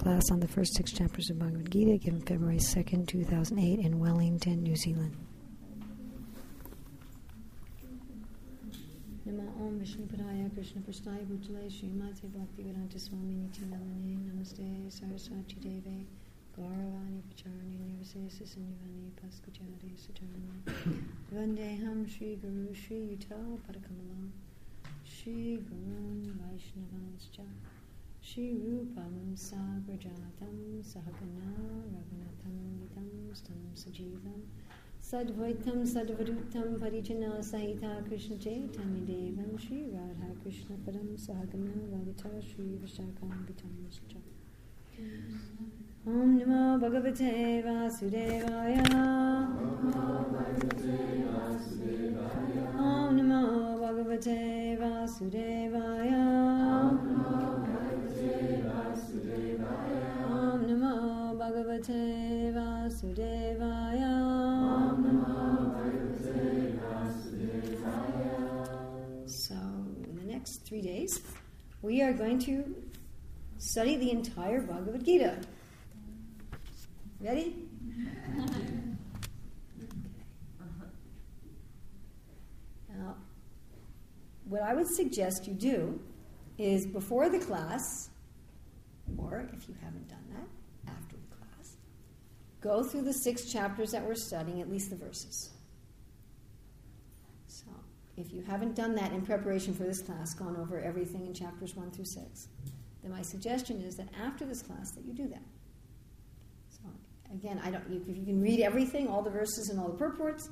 class on the first six chapters of Bhagavad Gita given February 2nd, 2008 in Wellington, New Zealand. Om Vishnu Padaya Krishna Prasthaya Bhutale Srimati Bhakti Vedanta Swami Niti Namane Namaste Deve Guru Vaishnavanscha Shri Rupam Sagrajatam Sahagana Raghunatham Vitam Stam Sajivam Sadvaitam Sadvarutam Parijana Sahita Krishna Chaitanya Devam Shri Radha Krishna Padam Sahagana Lalita Shri Vishakam Vitam Scha Om Namo Bhagavate Vasudevaya. Om Namo Bhagavate Vasudevaya Om Namo Bhagavate Vasudevaya So, in the next three days, we are going to study the entire Bhagavad Gita. Ready? Now, what I would suggest you do is before the class, or if you haven't done that, after the class, go through the six chapters that we're studying, at least the verses. So, if you haven't done that in preparation for this class, gone over everything in chapters one through six, then my suggestion is that after this class that you do that. So, again, I don't. If you can read everything, all the verses and all the purports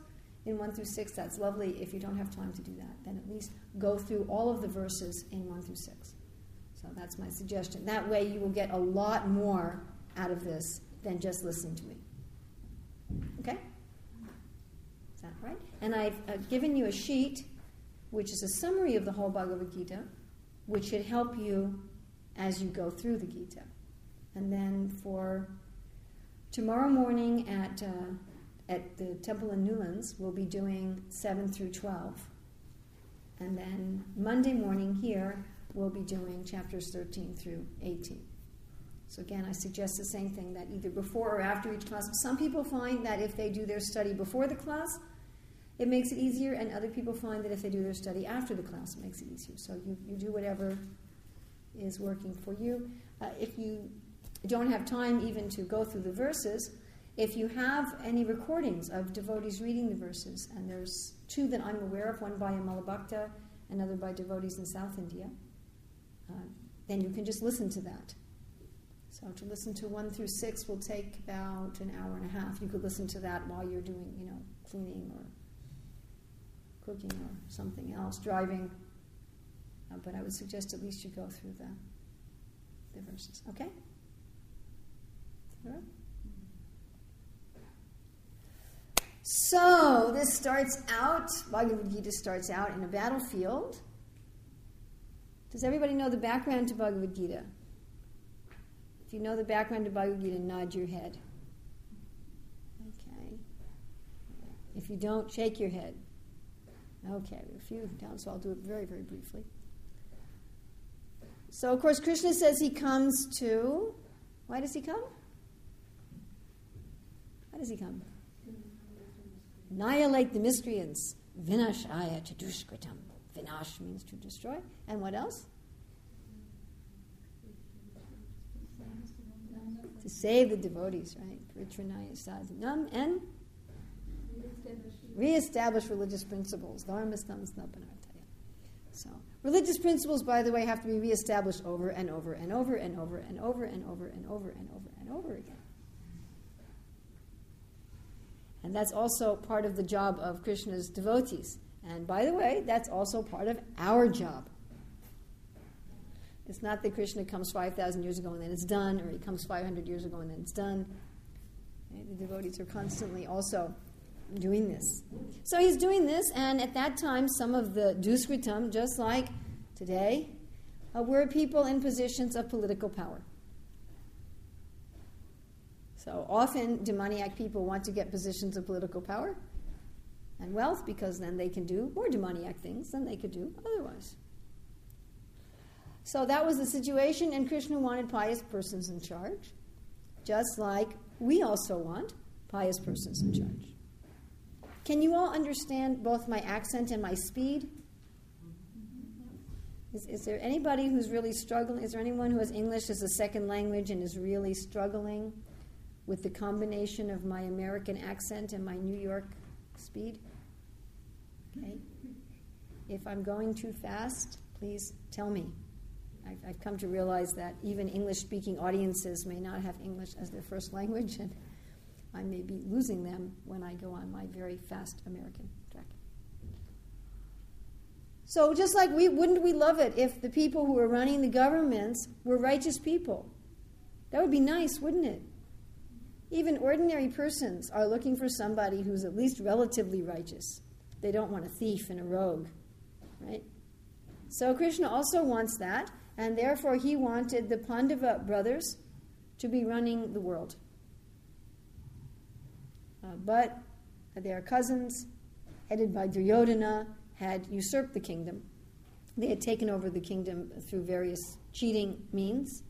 in one through six, that's lovely. If you don't have time to do that, then at least go through all of the verses in one through six. That's my suggestion. That way, you will get a lot more out of this than just listening to me. Okay? Is that right? And I've uh, given you a sheet, which is a summary of the whole Bhagavad Gita, which should help you as you go through the Gita. And then for tomorrow morning at, uh, at the temple in Newlands, we'll be doing 7 through 12. And then Monday morning here, we'll be doing chapters 13 through 18. So again, I suggest the same thing that either before or after each class. Some people find that if they do their study before the class, it makes it easier, and other people find that if they do their study after the class, it makes it easier. So you, you do whatever is working for you. Uh, if you don't have time even to go through the verses, if you have any recordings of devotees reading the verses, and there's two that I'm aware of, one by Amala Bhakta, another by devotees in South India, uh, then you can just listen to that. So to listen to one through six will take about an hour and a half. You could listen to that while you're doing, you know, cleaning or cooking or something else, driving. Uh, but I would suggest at least you go through the the verses. Okay. All right. So this starts out. Bhagavad Gita starts out in a battlefield. Does everybody know the background to Bhagavad Gita? If you know the background to Bhagavad Gita, nod your head. Okay. If you don't, shake your head. Okay, a few down, so I'll do it very, very briefly. So, of course, Krishna says he comes to. Why does he come? Why does he come? Annihilate the miscreants. Vinashaya chadushkritam. Vinash means to destroy. And what else? To save the devotees, right? Paritranaya sadhunam and reestablish religious principles. So, religious principles, by the way, have to be reestablished over and over and over and over and over and over and over and over and over again. And that's also part of the job of Krishna's devotees. And by the way, that's also part of our job. It's not that Krishna comes 5,000 years ago and then it's done, or he comes 500 years ago and then it's done. The devotees are constantly also doing this. So he's doing this, and at that time, some of the Duskritam, just like today, uh, were people in positions of political power. So often, demoniac people want to get positions of political power and wealth because then they can do more demoniac things than they could do otherwise. So that was the situation, and Krishna wanted pious persons in charge, just like we also want pious persons in charge. Can you all understand both my accent and my speed? Is, is there anybody who's really struggling? Is there anyone who has English as a second language and is really struggling with the combination of my American accent and my New York speed? Okay. If I'm going too fast, please tell me. I've, I've come to realize that even English speaking audiences may not have English as their first language, and I may be losing them when I go on my very fast American track. So, just like we wouldn't we love it if the people who are running the governments were righteous people? That would be nice, wouldn't it? Even ordinary persons are looking for somebody who's at least relatively righteous. They don't want a thief and a rogue, right? So Krishna also wants that, and therefore he wanted the Pandava brothers to be running the world. Uh, but their cousins, headed by Duryodhana, had usurped the kingdom. They had taken over the kingdom through various cheating means,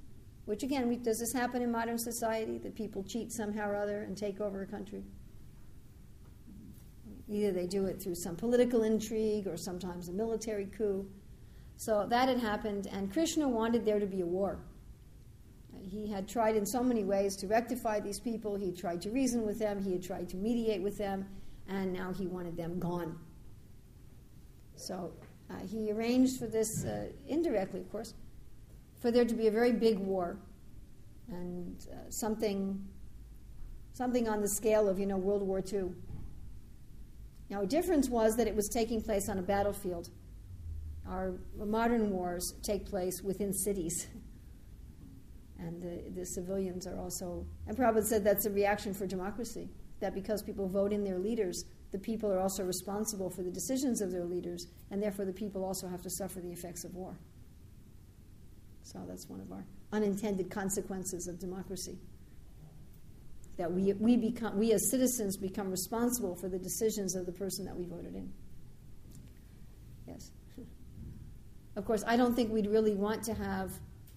which again, we, does this happen in modern society that people cheat somehow or other and take over a country? Either they do it through some political intrigue or sometimes a military coup. So that had happened, and Krishna wanted there to be a war. He had tried in so many ways to rectify these people. He had tried to reason with them, he had tried to mediate with them, and now he wanted them gone. So uh, he arranged for this, uh, indirectly, of course, for there to be a very big war and uh, something, something on the scale of, you know, World War II. Now, a difference was that it was taking place on a battlefield. Our modern wars take place within cities. And the, the civilians are also, and Prabhupada said that's a reaction for democracy, that because people vote in their leaders, the people are also responsible for the decisions of their leaders, and therefore the people also have to suffer the effects of war. So that's one of our unintended consequences of democracy that we, we, become, we as citizens become responsible for the decisions of the person that we voted in. Yes. Of course, I don't think we'd really want to have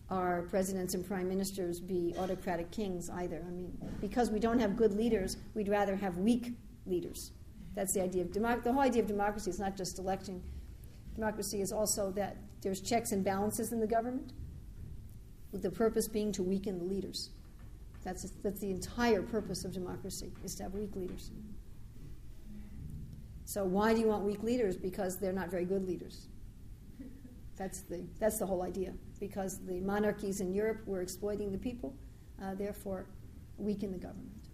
our presidents and prime ministers be autocratic kings either. I mean, because we don't have good leaders, we'd rather have weak leaders. That's the idea of democracy. The whole idea of democracy is not just electing. Democracy is also that there's checks and balances in the government, with the purpose being to weaken the leaders. That's, that's the entire purpose of democracy, is to have weak leaders. So why do you want weak leaders? Because they're not very good leaders. That's the, that's the whole idea. Because the monarchies in Europe were exploiting the people, uh, therefore weaken the government.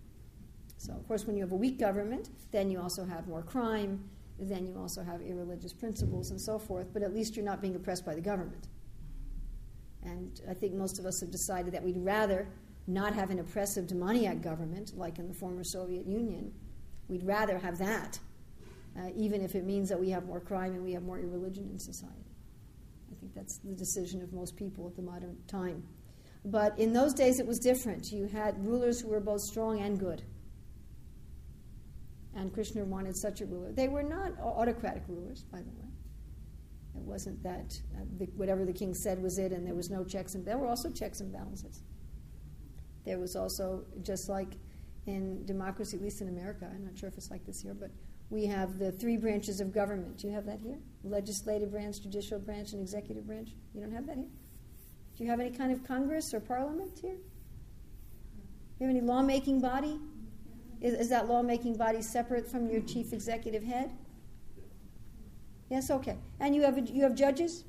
So, of course, when you have a weak government, then you also have more crime, then you also have irreligious principles and so forth, but at least you're not being oppressed by the government. And I think most of us have decided that we'd rather not have an oppressive demoniac government like in the former Soviet Union. We'd rather have that, uh, even if it means that we have more crime and we have more irreligion in society. I think that's the decision of most people at the modern time. But in those days, it was different. You had rulers who were both strong and good. And Krishna wanted such a ruler. They were not autocratic rulers, by the way. It wasn't that uh, the, whatever the king said was it, and there was no checks and there were also checks and balances. There was also, just like in democracy, at least in America, I'm not sure if it's like this here, but we have the three branches of government. Do you have that here? Legislative branch, judicial branch, and executive branch. You don't have that here? Do you have any kind of Congress or Parliament here? Do you have any lawmaking body? Is, is that lawmaking body separate from your chief executive head? Yes, okay. And you have, a, you have judges?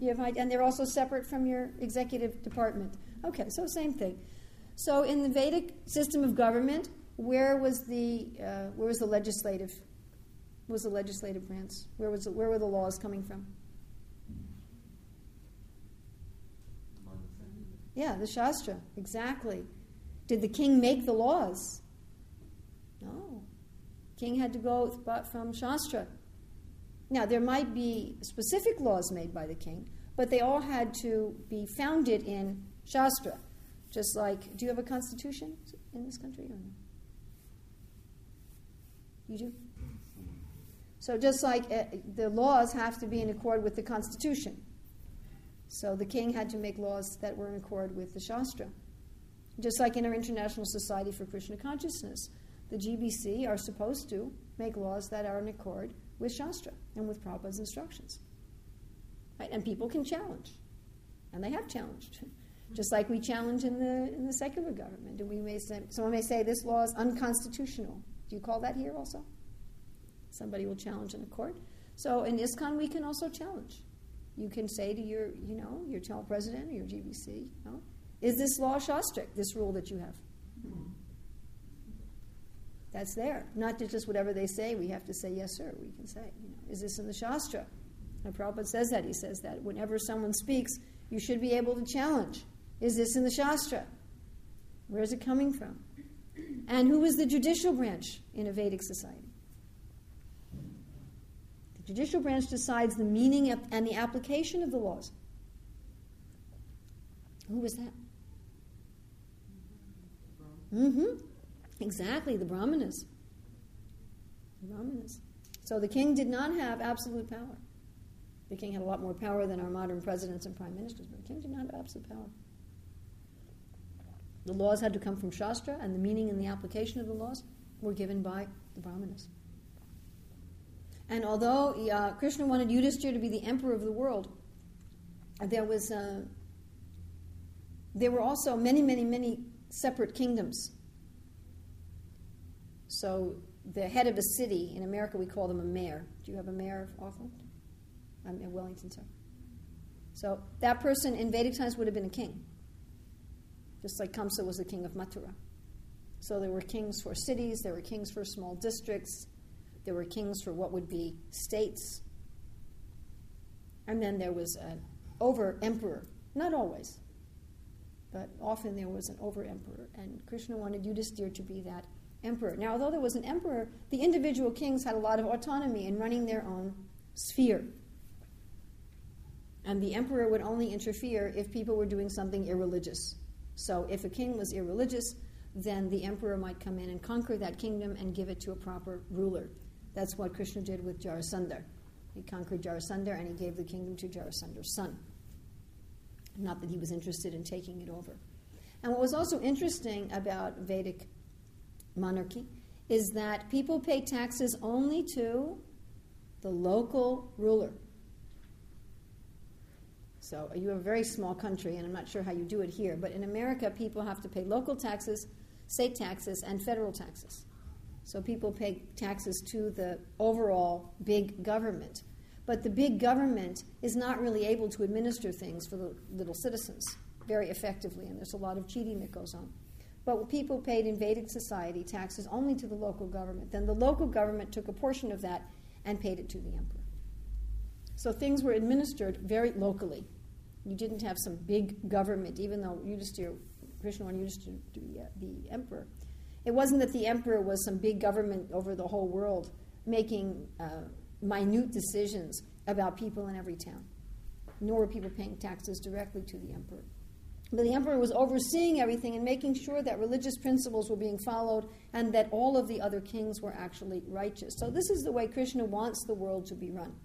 You have, and they're also separate from your executive department. Okay, so same thing. So in the Vedic system of government, where was the uh, where was the legislative was the legislative branch? Where was the, where were the laws coming from? Yeah, the Shastra, exactly. Did the king make the laws? No. King had to go but from Shastra. Now, there might be specific laws made by the king, but they all had to be founded in Shastra. Just like, do you have a constitution in this country or no? You do? So just like uh, the laws have to be in accord with the Constitution. So the king had to make laws that were in accord with the Shastra. Just like in our International Society for Krishna Consciousness, the GBC are supposed to make laws that are in accord with Shastra and with Prabhupada's instructions. Right? And people can challenge. And they have challenged. Just like we challenge in the, in the secular government. And we may say, someone may say this law is unconstitutional. Do you call that here also? Somebody will challenge in a court. So in ISKCON, we can also challenge. You can say to your, you know, your temple president or your GBC, you know, is this law shastric, this rule that you have? That's there. Not just whatever they say, we have to say, yes, sir, we can say. You know, is this in the Shastra? And Prabhupada says that. He says that whenever someone speaks, you should be able to challenge. Is this in the Shastra? Where is it coming from? And who is the judicial branch in a Vedic society? The judicial branch decides the meaning and the application of the laws. Who was that? Mm-hmm. Exactly, the Brahmanas. The Brahmanas. So the king did not have absolute power. The king had a lot more power than our modern presidents and prime ministers, but the king did not have absolute power. The laws had to come from Shastra, and the meaning and the application of the laws were given by the Brahmanas. And although uh, Krishna wanted Yudhishthira to be the emperor of the world, there was uh, there were also many, many, many separate kingdoms. So the head of a city in America, we call them a mayor. Do you have a mayor of Auckland? I'm in Wellington, sorry. So that person in Vedic times would have been a king, just like Kamsa was the king of Mathura. So there were kings for cities, there were kings for small districts, there were kings for what would be states. And then there was an over emperor. Not always, but often there was an over emperor. And Krishna wanted Yudhisthira to be that emperor. Now, although there was an emperor, the individual kings had a lot of autonomy in running their own sphere. And the emperor would only interfere if people were doing something irreligious. So, if a king was irreligious, then the emperor might come in and conquer that kingdom and give it to a proper ruler. That's what Krishna did with Jarasandha. He conquered Jarasandha and he gave the kingdom to Jarasandha's son. Not that he was interested in taking it over. And what was also interesting about Vedic monarchy is that people pay taxes only to the local ruler. So you have a very small country, and I'm not sure how you do it here, but in America, people have to pay local taxes, state taxes, and federal taxes. So people pay taxes to the overall big government. But the big government is not really able to administer things for the little citizens very effectively, and there's a lot of cheating that goes on. But people paid in Vedic society taxes only to the local government. Then the local government took a portion of that and paid it to the emperor. So things were administered very locally. You didn't have some big government, even though Yudhisthira, Krishna wanted Yudhisthira to be the emperor. It wasn't that the emperor was some big government over the whole world making uh, minute decisions about people in every town, nor were people paying taxes directly to the emperor. But the emperor was overseeing everything and making sure that religious principles were being followed and that all of the other kings were actually righteous. So, this is the way Krishna wants the world to be run.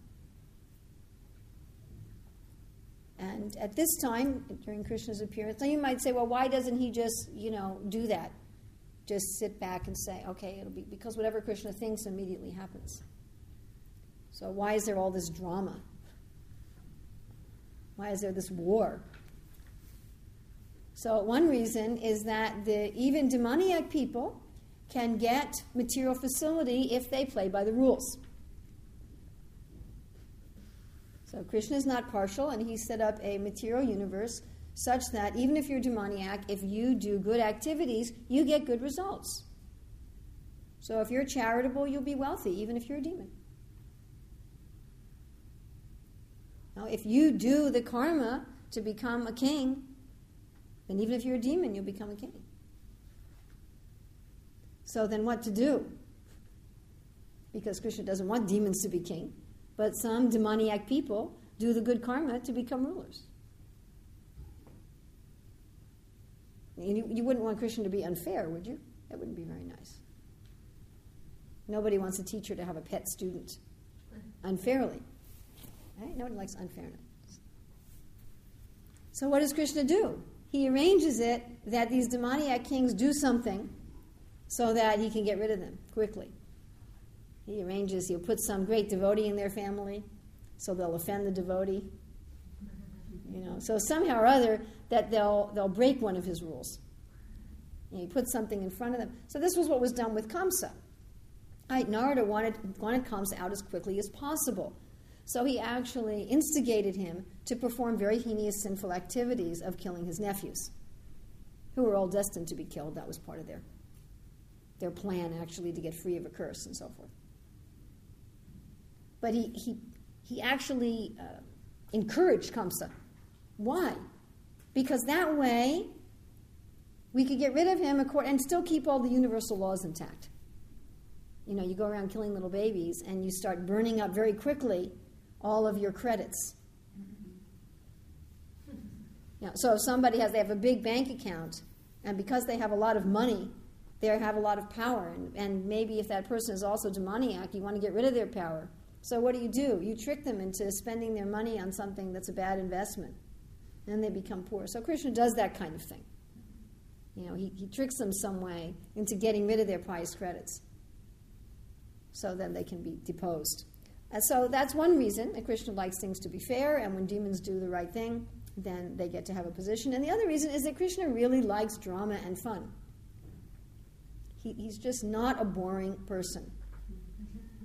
And at this time, during Krishna's appearance, now you might say, well, why doesn't he just, you know, do that? just sit back and say, okay, it'll be because whatever Krishna thinks immediately happens. So why is there all this drama? Why is there this war? So one reason is that the even demoniac people can get material facility if they play by the rules. So Krishna is not partial, and he set up a material universe such that even if you're demoniac, if you do good activities, you get good results. So if you're charitable, you'll be wealthy, even if you're a demon. Now, if you do the karma to become a king, then even if you're a demon, you'll become a king. So then what to do? Because Krishna doesn't want demons to be king, but some demoniac people do the good karma to become rulers. You, you wouldn't want Krishna to be unfair, would you? That wouldn't be very nice. Nobody wants a teacher to have a pet student unfairly. Right? Nobody likes unfairness. So, what does Krishna do? He arranges it that these demoniac kings do something so that he can get rid of them quickly. He arranges, he'll put some great devotee in their family so they'll offend the devotee. You know, so somehow or other that they'll, they'll break one of his rules. And he puts something in front of them. So this was what was done with Kamsa. Right, Narada wanted, wanted Kamsa out as quickly as possible. So he actually instigated him to perform very heinous sinful activities of killing his nephews, who were all destined to be killed. That was part of their, their plan, actually, to get free of a curse and so forth. But he, he, he actually uh, encouraged Kamsa. Why? Because that way we could get rid of him and still keep all the universal laws intact. You know, you go around killing little babies and you start burning up very quickly all of your credits. Know, so if somebody has, they have a big bank account, and because they have a lot of money, they have a lot of power. And, and maybe if that person is also demoniac, you want to get rid of their power. So what do you do? You trick them into spending their money on something that's a bad investment. And they become poor. So Krishna does that kind of thing. You know, he, he tricks them some way into getting rid of their pious credits. So then they can be deposed. And so that's one reason that Krishna likes things to be fair, and when demons do the right thing, then they get to have a position. And the other reason is that Krishna really likes drama and fun. He, he's just not a boring person.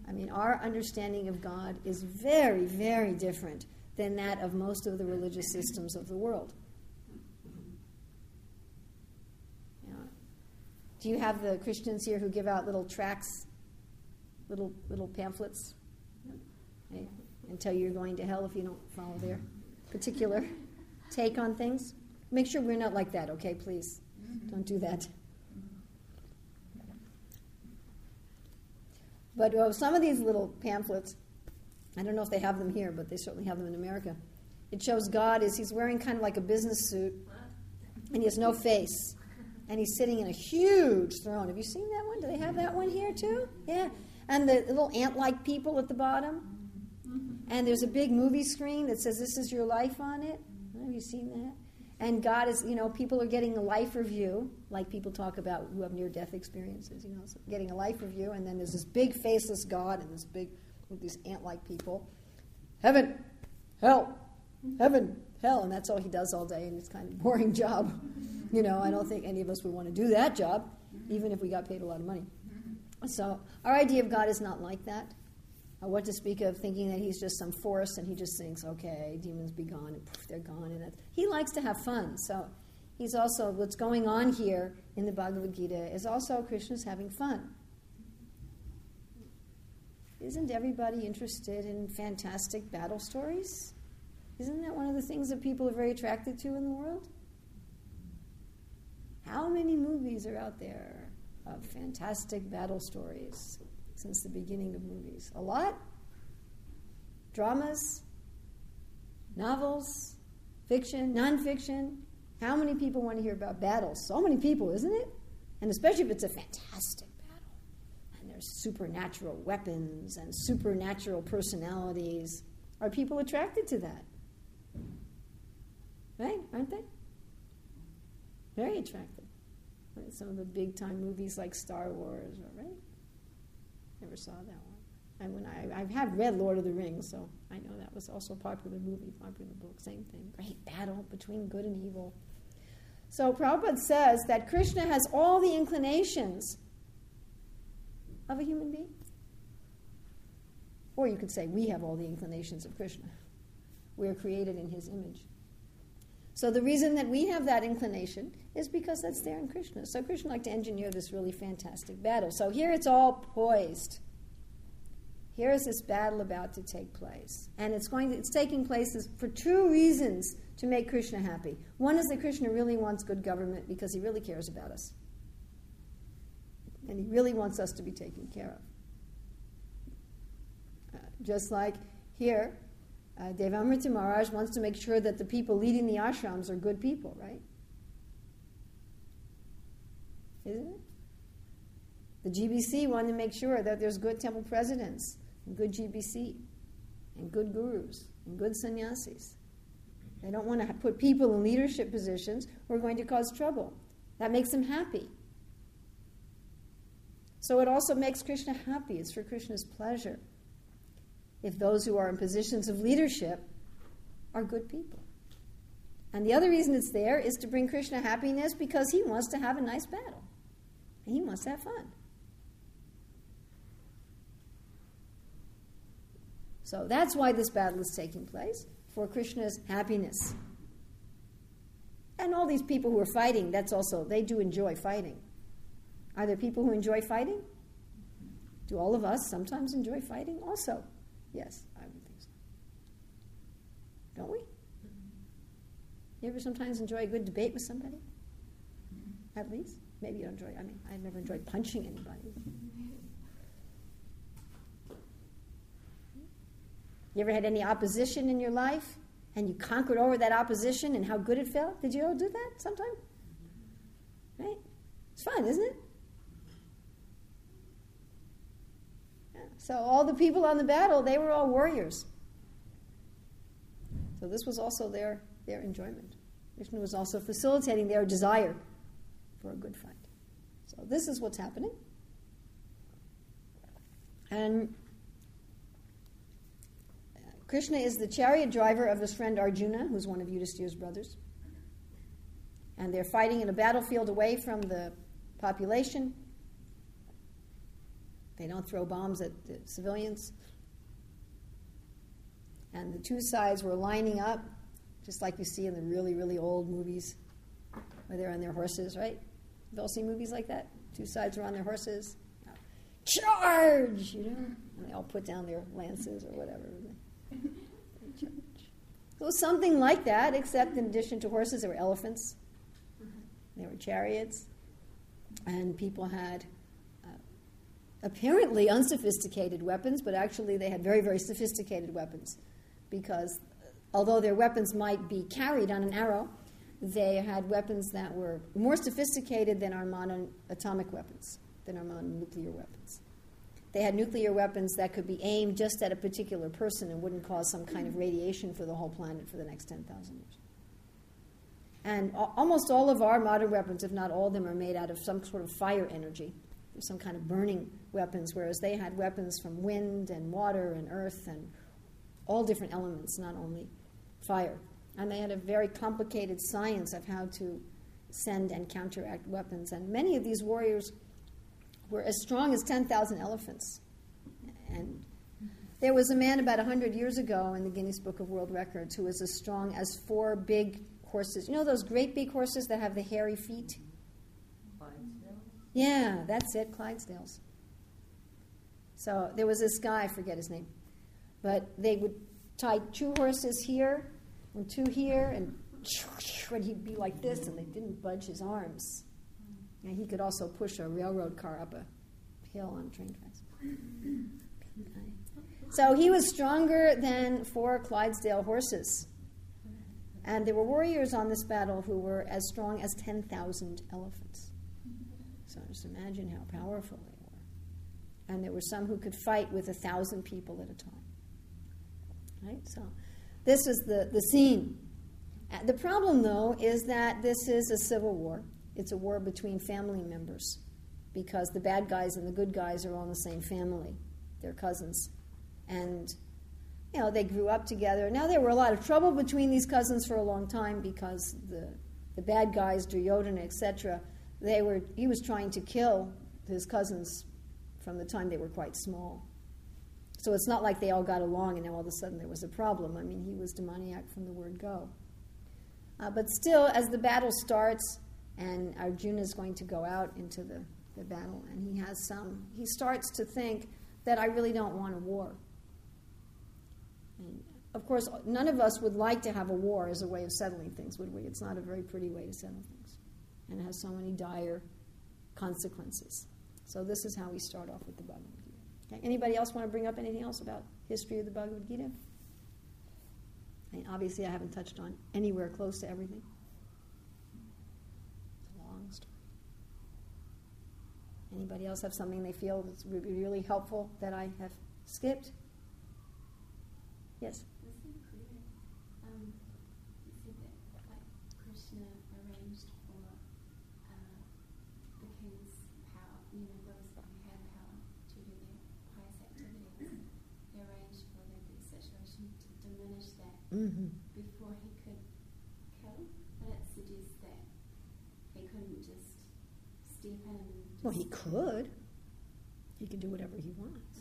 I mean, our understanding of God is very, very different than that of most of the religious systems of the world. Yeah. Do you have the Christians here who give out little tracts, little little pamphlets, and tell you you're going to hell if you don't follow their particular take on things? Make sure we're not like that, okay? Please, mm-hmm. don't do that. But uh, some of these little pamphlets, I don't know if they have them here, but they certainly have them in America. It shows God is he's wearing kind of like a business suit, and he has no face, and he's sitting in a huge throne. Have you seen that one? Do they have that one here too? Yeah. And the little ant-like people at the bottom, and there's a big movie screen that says "This is your life" on it. Have you seen that? And God is, you know, people are getting a life review, like people talk about who have near death experiences, you know, so getting a life review, and then there's this big faceless God and this big, with these ant like people. Heaven, hell, heaven, hell, and that's all he does all day, and it's kind of a boring job. You know, I don't think any of us would want to do that job, even if we got paid a lot of money. So, our idea of God is not like that. Uh, what to speak of thinking that he's just some force and he just thinks, okay, demons be gone, and poof, they're gone. And he likes to have fun. So he's also, what's going on here in the Bhagavad Gita is also Krishna's having fun. Isn't everybody interested in fantastic battle stories? Isn't that one of the things that people are very attracted to in the world? How many movies are out there of fantastic battle stories? Since the beginning of movies. A lot. Dramas, novels, fiction, nonfiction. How many people want to hear about battles? So many people, isn't it? And especially if it's a fantastic battle. And there's supernatural weapons and supernatural personalities. Are people attracted to that? Right? Aren't they? Very attractive. Some of the big time movies like Star Wars, right? Never saw that one. I, I have read Lord of the Rings, so I know that was also a popular movie, popular book, same thing. Great battle between good and evil. So Prabhupada says that Krishna has all the inclinations of a human being. Or you could say we have all the inclinations of Krishna. We are created in his image. So the reason that we have that inclination is because that's there in Krishna. So Krishna liked to engineer this really fantastic battle. So here it's all poised. Here is this battle about to take place. And it's going to, it's taking place for two reasons to make Krishna happy. One is that Krishna really wants good government because he really cares about us. And he really wants us to be taken care of. Uh, just like here, uh, Devamrita Maharaj wants to make sure that the people leading the ashrams are good people, right? Isn't it? The GBC wanted to make sure that there's good temple presidents, and good GBC, and good gurus, and good sannyasis. They don't want to put people in leadership positions who are going to cause trouble. That makes them happy. So it also makes Krishna happy. It's for Krishna's pleasure. If those who are in positions of leadership are good people. And the other reason it's there is to bring Krishna happiness because he wants to have a nice battle. And he wants to have fun. So that's why this battle is taking place, for Krishna's happiness. And all these people who are fighting, that's also, they do enjoy fighting. Are there people who enjoy fighting? Do all of us sometimes enjoy fighting also? Yes, I would think so. Don't we? You ever sometimes enjoy a good debate with somebody? At least? Maybe you don't enjoy, I mean, I've never enjoyed punching anybody. You ever had any opposition in your life and you conquered over that opposition and how good it felt? Did you all do that sometime? Right? It's fun, isn't it? Yeah. So all the people on the battle, they were all warriors. So this was also their, their enjoyment. Krishna was also facilitating their desire for a good fight. So this is what's happening. And Krishna is the chariot driver of his friend Arjuna, who's one of Yudhishthira's brothers. And they're fighting in a battlefield away from the population. They don't throw bombs at the civilians. And the two sides were lining up, just like you see in the really, really old movies where they're on their horses, right? You've all seen movies like that? Two sides are on their horses. Charge! You know? And they all put down their lances or whatever. Charge. So something like that, except in addition to horses, there were elephants, there were chariots, and people had apparently unsophisticated weapons, but actually they had very, very sophisticated weapons because uh, although their weapons might be carried on an arrow, they had weapons that were more sophisticated than our modern atomic weapons, than our modern nuclear weapons. They had nuclear weapons that could be aimed just at a particular person and wouldn't cause some kind of radiation for the whole planet for the next 10,000 years. And almost all of our modern weapons, if not all of them, are made out of some sort of fire energy. Some kind of burning weapons, whereas they had weapons from wind and water and earth and all different elements, not only fire. And they had a very complicated science of how to send and counteract weapons. And many of these warriors were as strong as 10,000 elephants. And there was a man about 100 years ago in the Guinness Book of World Records who was as strong as four big horses. You know those great big horses that have the hairy feet? Yeah, that's it, Clydesdales. So there was this guy, I forget his name, but they would tie two horses here and two here, and and he'd be like this, and they didn't budge his arms. And he could also push a railroad car up a hill on train tracks. So he was stronger than four Clydesdale horses. And there were warriors on this battle who were as strong as 10,000 elephants. So just imagine how powerful they were. And there were some who could fight with a thousand people at a time. Right? So this is the, the scene. Uh, the problem, though, is that this is a civil war. It's a war between family members because the bad guys and the good guys are all in the same family. They're cousins. And, you know, they grew up together. Now, there were a lot of trouble between these cousins for a long time because the, the bad guys, Duryodhana, etc., they were, he was trying to kill his cousins from the time they were quite small. So it's not like they all got along and now all of a sudden there was a problem. I mean, he was demoniac from the word go. Uh, but still, as the battle starts, and Arjuna is going to go out into the, the battle, and he has some, he starts to think that I really don't want a war. And of course, none of us would like to have a war as a way of settling things, would we? It's not a very pretty way to settle things, and has so many dire consequences. So this is how we start off with the Bhagavad Gita. Okay. Anybody else want to bring up anything else about history of the Bhagavad Gita? I mean, obviously, I haven't touched on anywhere close to everything. Long story. Anybody else have something they feel that's really helpful that I have skipped? Yes? mm-hmm. before he could kill. But it suggests that he couldn't just step in. Just well, he could. He can do whatever he wants.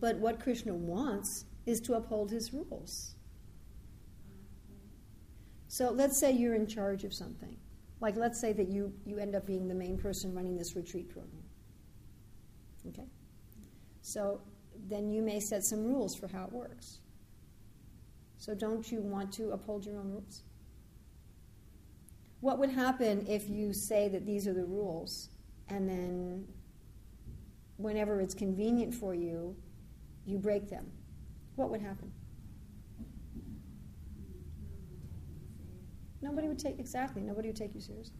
But what Krishna wants is to uphold his rules. So let's say you're in charge of something. Like, let's say that you, you end up being the main person running this retreat program. Okay? So then you may set some rules for how it works. So don't you want to uphold your own rules? What would happen if you say that these are the rules and then whenever it's convenient for you, you break them? What would happen? Nobody would take exactly. Nobody would take you seriously.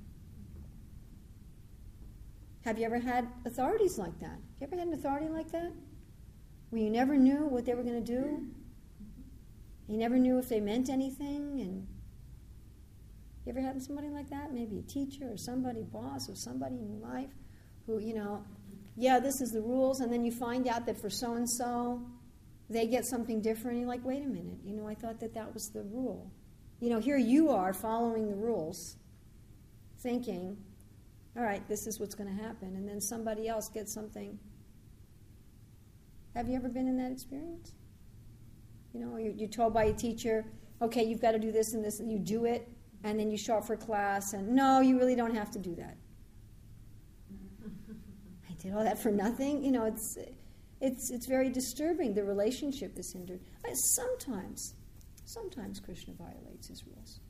Have you ever had authorities like that? You ever had an authority like that, where you never knew what they were going to do? You never knew if they meant anything, and you ever had somebody like that? Maybe a teacher or somebody, boss or somebody in life, who you know, yeah, this is the rules, and then you find out that for so and so, they get something different. You're like, wait a minute, you know, I thought that that was the rule you know, here you are following the rules, thinking, all right, this is what's going to happen, and then somebody else gets something. Have you ever been in that experience? You know, you're, you're told by a teacher, okay, you've got to do this and this, and you do it, and then you show up for class, and no, you really don't have to do that. I did all that for nothing. You know, it's it's it's very disturbing. The relationship is hindered. Sometimes Sometimes Krishna violates his rules.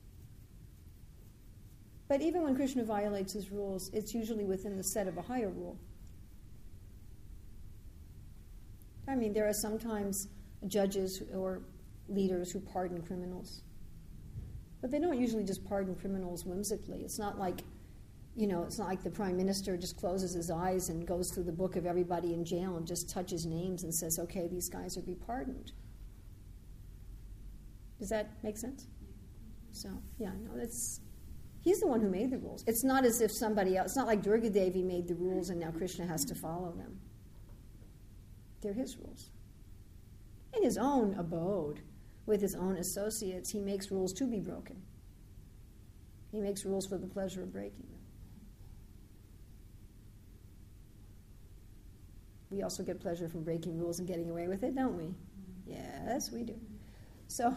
But even when Krishna violates his rules, it's usually within the set of a higher rule. I mean, there are sometimes judges or leaders who pardon criminals. But they don't usually just pardon criminals whimsically. It's not like, you know, it's not like the prime minister just closes his eyes and goes through the book of everybody in jail and just touches names and says, okay, these guys are be pardoned. Does that make sense? So, yeah, no, that's. He's the one who made the rules. It's not as if somebody else, it's not like Durga Devi made the rules and now Krishna has to follow them. They're his rules. In his own abode, with his own associates, he makes rules to be broken. He makes rules for the pleasure of breaking them. We also get pleasure from breaking rules and getting away with it, don't we? Yes, we do. So,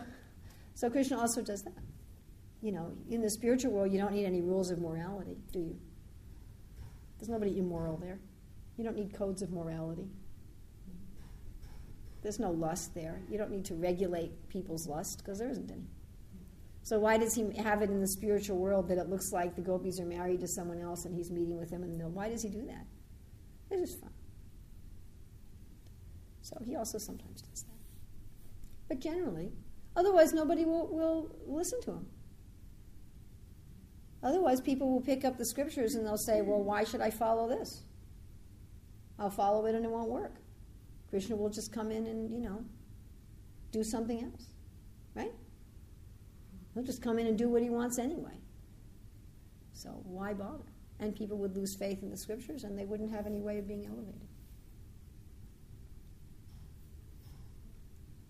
so Krishna also does that. You know, in the spiritual world, you don't need any rules of morality, do you? There's nobody immoral there. You don't need codes of morality. There's no lust there. You don't need to regulate people's lust because there isn't any. So why does he have it in the spiritual world that it looks like the gopis are married to someone else and he's meeting with them in the middle? Why does he do that? It's just fun. So he also sometimes does that. But generally, otherwise nobody will, will listen to him. Otherwise, people will pick up the scriptures and they'll say, well, why should I follow this? I'll follow it and it won't work. Krishna will just come in and, you know, do something else. Right? He'll just come in and do what he wants anyway. So why bother? And people would lose faith in the scriptures and they wouldn't have any way of being elevated.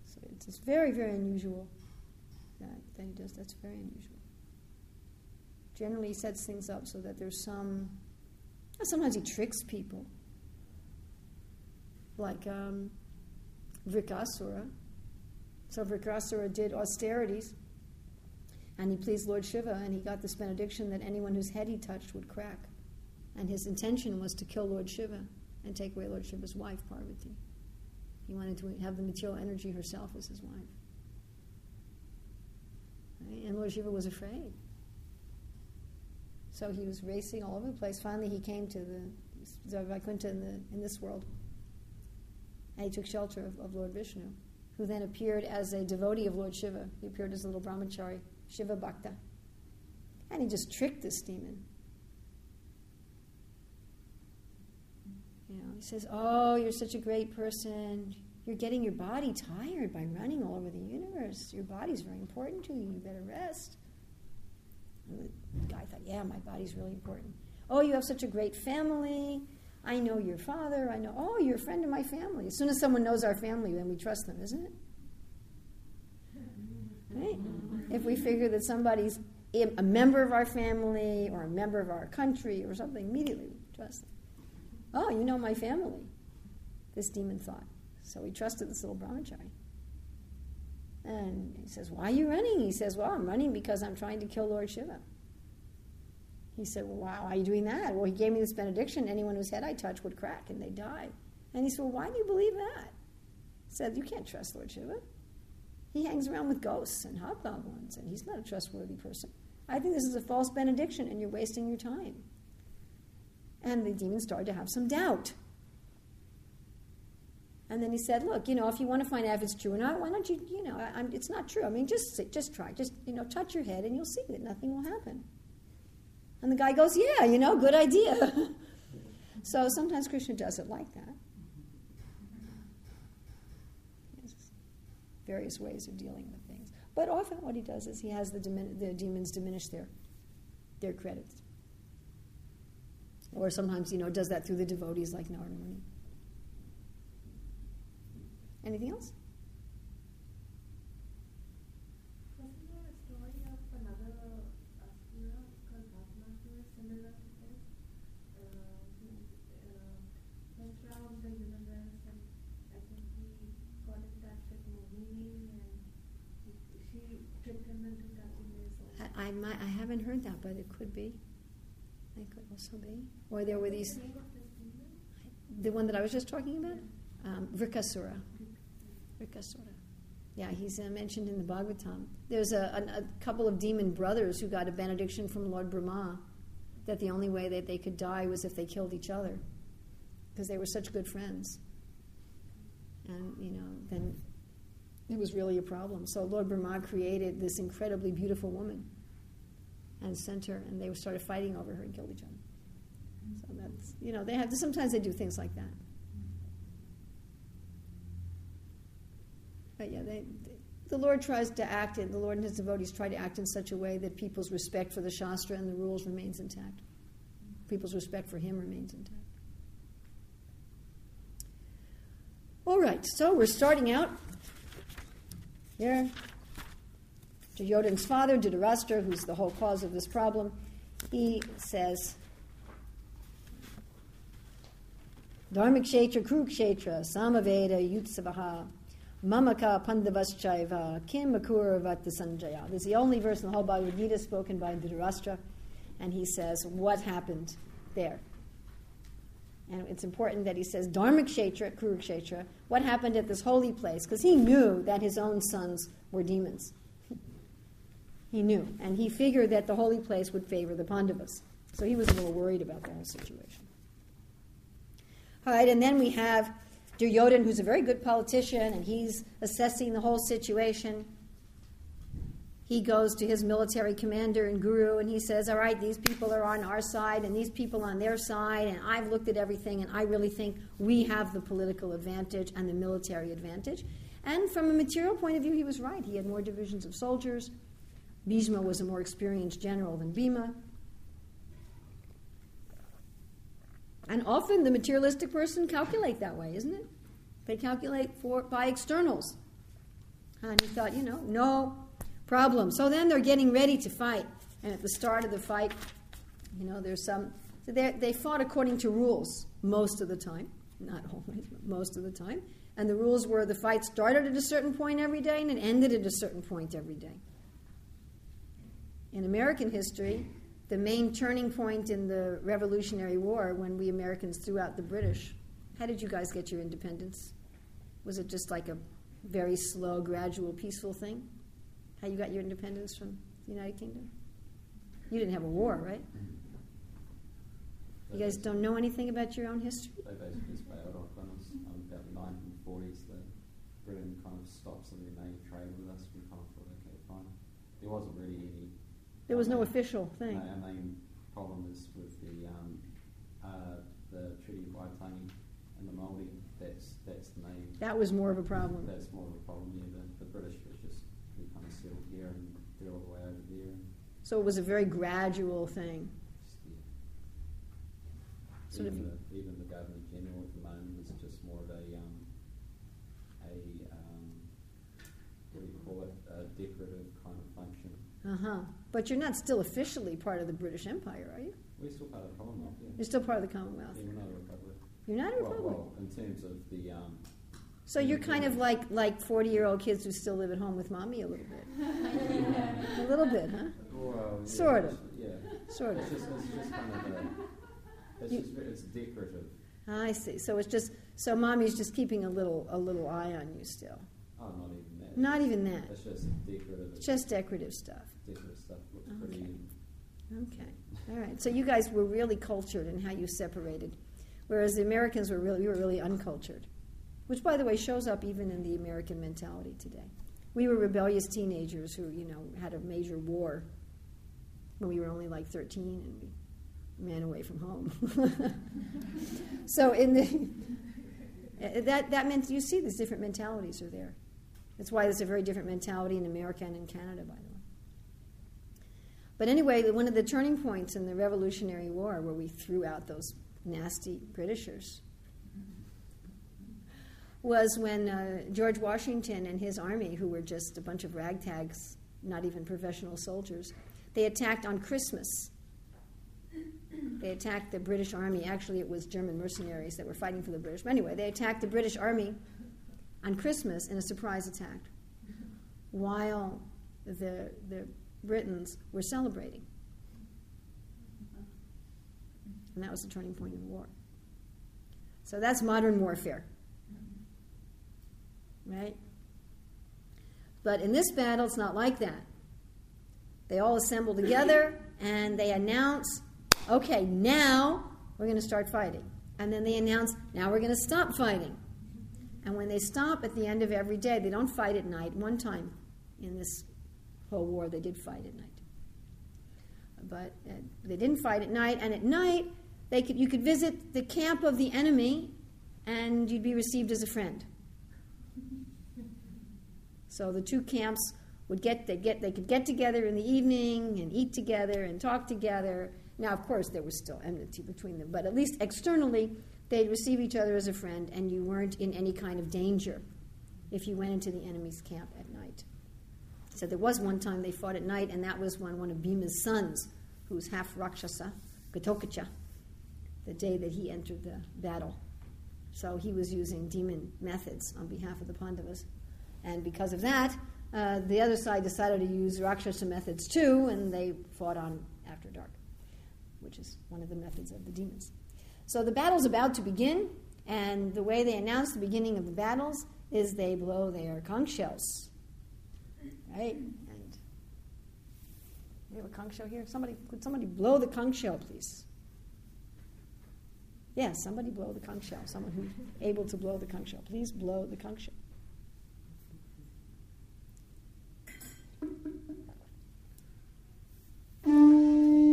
So it's, very, very unusual that, that he does. That's very unusual. Generally, he sets things up so that there's some. Sometimes he tricks people. Like um, Vrikasura. So Vrikasura did austerities, and he pleased Lord Shiva, and he got this benediction that anyone whose head he touched would crack. And his intention was to kill Lord Shiva and take away Lord Shiva's wife, Parvati. He wanted to have the material energy herself as his wife. And Lord Shiva was afraid. So he was racing all over the place. Finally, he came to the Vaikuntha in, the, in this world. And he took shelter of, of, Lord Vishnu, who then appeared as a devotee of Lord Shiva. He appeared as a little brahmachari, Shiva Bhakta. And he just tricked this demon. You know, he says, Oh, you're such a great person. You're getting your body tired by running all over the universe. Your body's very important to you. You better rest. And the guy thought, Yeah, my body's really important. Oh, you have such a great family. I know your father. I know, oh, you're a friend of my family. As soon as someone knows our family, then we trust them, isn't it? Right? If we figure that somebody's a member of our family or a member of our country or something, immediately we trust them. Oh, you know my family, this demon thought. So he trusted this little brahmachari. And he says, Why are you running? He says, Well, I'm running because I'm trying to kill Lord Shiva. He said, Well, wow, why are you doing that? Well, he gave me this benediction anyone whose head I touch would crack and they die. And he said, Well, why do you believe that? He said, You can't trust Lord Shiva. He hangs around with ghosts and hobgoblins, and he's not a trustworthy person. I think this is a false benediction, and you're wasting your time. And the demon started to have some doubt. And then he said, "Look, you know, if you want to find out if it's true or not, why don't you, you know, I, it's not true. I mean, just just try, just you know, touch your head, and you'll see that nothing will happen." And the guy goes, "Yeah, you know, good idea." so sometimes Krishna does it like that. Various ways of dealing with things, but often what he does is he has the, dimin- the demons diminish their their credits, or sometimes you know does that through the devotees like Narada Muni. Anything else? Wasn't there a story of another asura called Bhasmasura similar to this? Uh, who uh, went around the universe and I think he got in touch with Mohini and he, she tricked him into touching his own. I, I, haven't heard that, but it could be. It could also be. Or there were these, the one that I was just talking about, um, Vrikasura. Vrikasura. Yeah, he's uh, mentioned in the Bhagavatam. There's a, a, a couple of demon brothers who got a benediction from Lord Brahma that the only way that they could die was if they killed each other because they were such good friends. And, you know, then it was really a problem. So Lord Brahma created this incredibly beautiful woman and sent her, and they started fighting over her and killed each other. So that's, you know, they have, sometimes they do things like that. But yeah, they, the Lord tries to act in, the Lord and his devotees try to act in such a way that people's respect for the Shastra and the rules remains intact. People's respect for him remains intact. All right, so we're starting out here. Duryodhana's father, Dhritarashtra, who's the whole cause of this problem, he says, Dharmakshetra, Kurukshetra, Samaveta, Yutsavaha, Mamaka Pandavaschaiva, Kim Makuravata Sanjaya. This is the only verse in the whole Bhagavad Gita spoken by Dhritarashtra, and he says what happened there. And it's important that he says Dharmakshetra, Kurukshetra, what happened at this holy place, because he knew that his own sons were demons. He knew, and he figured that the holy place would favor the Pandavas. So he was a little worried about the whole situation. All right, and then we have Duryodhan, who's a very good politician, and he's assessing the whole situation. He goes to his military commander and guru, and he says, All right, these people are on our side, and these people on their side, and I've looked at everything, and I really think we have the political advantage and the military advantage. And from a material point of view, he was right. He had more divisions of soldiers. Bhishma was a more experienced general than Bhima. And often the materialistic person calculate that way, isn't it? They calculate for by externals. And he thought, you know, no problem. So then they're getting ready to fight. And at the start of the fight, you know, there's some. So they fought according to rules most of the time, not always, but most of the time. And the rules were the fight started at a certain point every day and it ended at a certain point every day. In American history, the main turning point in the Revolutionary War when we Americans threw out the British. How did you guys get your independence? Was it just like a very slow, gradual, peaceful thing? How you got your independence from the United Kingdom? You didn't have a war, right? You guys don't know anything about your own history? They basically it um, about the 1940s. The Britain kind of some of their main trade with us. We kind of thought, okay, fine. There wasn't really. There was no official thing. Our main problem is with the um, uh, the Treaty of Waitangi and the Māori. That's that's the main. That was more of a problem. That's more of a problem. Yeah, the, the British was just we kind of settled here and they're all the way over there. And So it was a very gradual thing. just, yeah. Sort of- even, the, even the Governor General at the moment is just more of a um, a um, what do you call it? A decorative kind of function. Uh huh. But you're not still officially part of the British Empire, are you? We're still part of the Commonwealth, yeah. You're still part of the Commonwealth. Yeah, we're not a republic. You're not a Well, republic. well, in terms of the, um, So you're kind of like like 40 year old kids who still live at home with mommy a little bit. a little bit, huh? well, yeah, Sort of. Yeah. Sort It's of. just, it's just kind of a, it's You- just, it's decorative. I see. So it's just so mommy's just keeping a little a little eye on you still. Oh, not even that. Not even that. It's just decorative. It's just decorative stuff. decorative stuff. Looks Okay. pretty. Okay. All right. So you guys were really cultured in how you separated, whereas the Americans were really we were really uncultured, which by the way shows up even in the American mentality today. We were rebellious teenagers who you know had a major war when we were only like 13 and we ran away from home. so in the that that meant you see these different mentalities are there. That's why there's a very different mentality in America and in Canada, by the way. But anyway, one of the turning points in the Revolutionary War, where we threw out those nasty Britishers, was when uh, George Washington and his army, who were just a bunch of ragtags, not even professional soldiers, they attacked on Christmas. They attacked the British army. Actually, it was German mercenaries that were fighting for the British. But anyway, they attacked the British army on Christmas in a surprise attack while the, the Britons were celebrating. And that was the turning point in the war. So that's modern warfare. Right? But in this battle, it's not like that. They all assemble together and they announce, okay, now we're going to start fighting. And then they announce, now we're going to stop fighting. And when they stop at the end of every day, they don't fight at night. One time in this whole war, they did fight at night. But uh, they didn't fight at night. And at night, they could, you could visit the camp of the enemy and you'd be received as a friend. So the two camps would get they get they could get together in the evening and eat together and talk together. Now, of course, there was still enmity between them, but at least externally, they'd receive each other as a friend, and you weren't in any kind of danger if you went into the enemy's camp at night. So there was one time they fought at night, and that was when one of Bhima's sons, who's half Rakshasa, Ghatotkacha, the day that he entered the battle. So he was using demon methods on behalf of the Pandavas. And because of that, uh, the other side decided to use Rakshasa methods too, and they fought on after dark, which is one of the methods of the demons. So the battle's about to begin, and the way they announce the beginning of the battles is they blow their conch shells. Right? And we have a conch shell here. Somebody, could somebody blow the conch shell, please? Yes, somebody blow the conch shell. Someone who's able to blow the conch shell. Please blow the conch shell.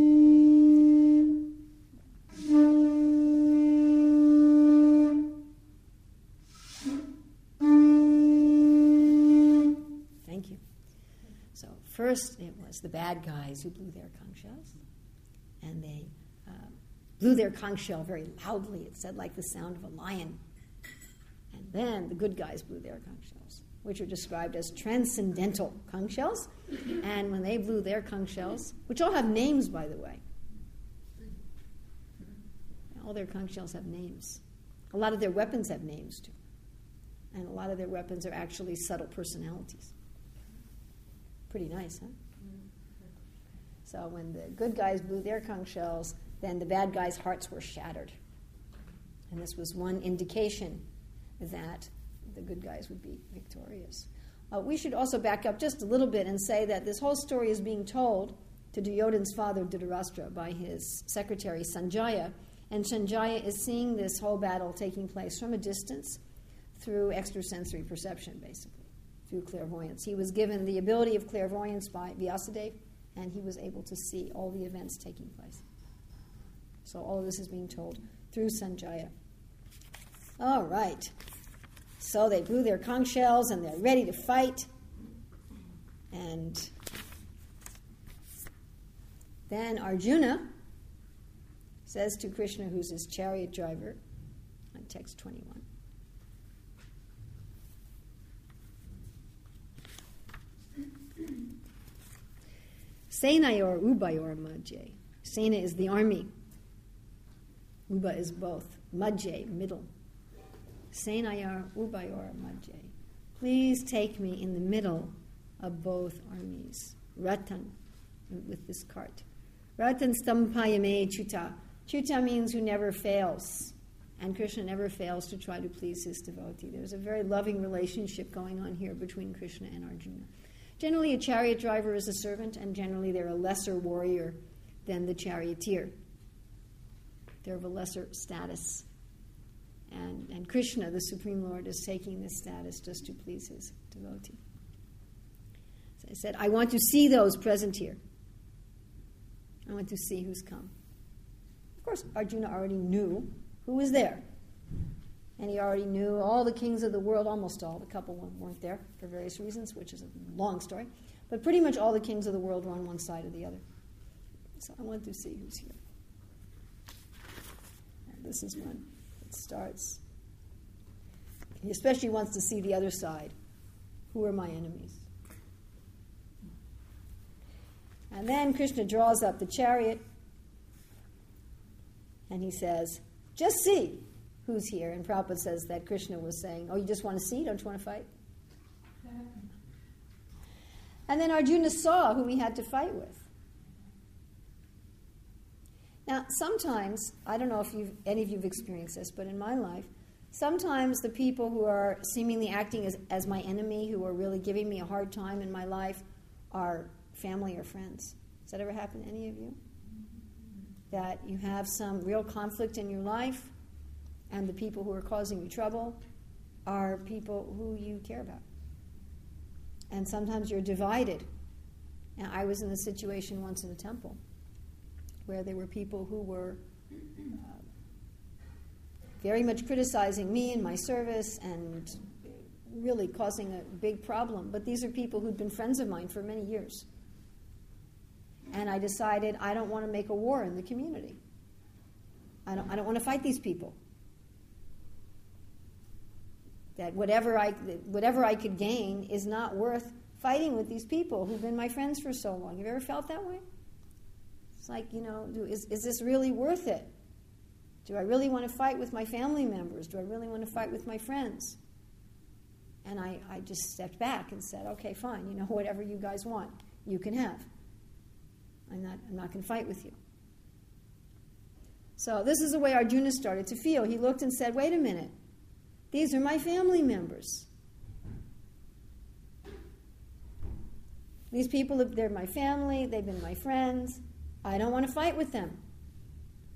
first it was the bad guys who blew their conch shells, and they uh, blew their conch shell very loudly. It said like the sound of a lion. And then the good guys blew their conch shells, which are described as transcendental conch shells. And when they blew their conch shells, which all have names, by the way, all their conch shells have names. A lot of their weapons have names too. And a lot of their weapons are actually subtle personalities. Pretty nice, huh? So when the good guys blew their conch shells, then the bad guys' hearts were shattered. And this was one indication that the good guys would be victorious. Uh, we should also back up just a little bit and say that this whole story is being told to Duryodhana's father Dhritarashtra by his secretary Sanjaya, and Sanjaya is seeing this whole battle taking place from a distance through extrasensory perception, basically, through clairvoyance. He was given the ability of clairvoyance by Vyasadeva, and he was able to see all the events taking place. So all of this is being told through Sanjaya. All right. So they blew their conch shells and they're ready to fight. And then Arjuna says to Krishna, who's his chariot driver, on text 21. Senayor Ubhayor Madhye. Sena is the army. Uba is both. Madhye, middle. Senayar Ubhayor Madhye. Please take me in the middle of both armies. Ratan, with this cart. Ratan stampayame chuta. Chuta means who never fails. And Krishna never fails to try to please his devotee. There's a very loving relationship going on here between Krishna and Arjuna. Generally, a chariot driver is a servant, and generally, they're a lesser warrior than the charioteer. They're of a lesser status. And, and Krishna, the Supreme Lord, is taking this status just to please his devotee. So I said, I want to see those present here. I want to see who's come. Of course, Arjuna already knew who was there. And he already knew all the kings of the world, almost all. The couple weren't there for various reasons, which is a long story. But pretty much all the kings of the world were on one side or the other. So I want to see who's here. And this is when it starts. He especially wants to see the other side. Who are my enemies? And then Krishna draws up the chariot and he says, Just see who's here. And Prabhupada says that Krishna was saying, Oh, you just want to see? Don't you want to fight? And then Arjuna saw who he had to fight with. Now, sometimes, I don't know if any of you have experienced this, but in my life, sometimes the people who are seemingly acting as, as my enemy, who are really giving me a hard time in my life, are family or friends. Has that ever happened to any of you? That you have some real conflict in your life, and the people who are causing you trouble are people who you care about. And sometimes you're divided. I was in a situation once in a temple where there were people who were uh, very much criticizing me and my service and really causing a big problem. But these are people who'd been friends of mine for many years. And I decided I don't want to make a war in the community. I don't, I don't want to fight these people. That whatever I, whatever I could gain is not worth fighting with these people who've been my friends for so long. Have you ever felt that way? It's like, you know, is, is this really worth it? Do I really want to fight with my family members? Do I really want to fight with my friends? And I, I just stepped back and said, okay, fine, you know, whatever you guys want, you can have. I'm not, I'm not going to fight with you. So this is the way Arjuna started to feel. He looked and said, wait a minute, these are my family members. These people, they're my family, they've been my friends. I don't want to fight with them.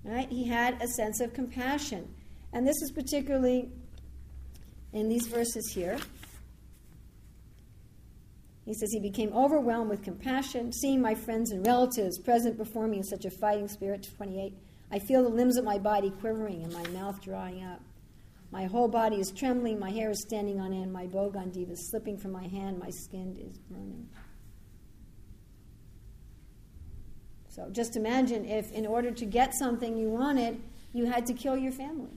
Right? He had a sense of compassion. And this is particularly in these verses here. He says, He became overwhelmed with compassion, seeing my friends and relatives present before me in such a fighting spirit. 28. I feel the limbs of my body quivering and my mouth drying up. My whole body is trembling, my hair is standing on end, my bow Gandiva is slipping from my hand, my skin is burning. So just imagine if, in order to get something you wanted, you had to kill your family.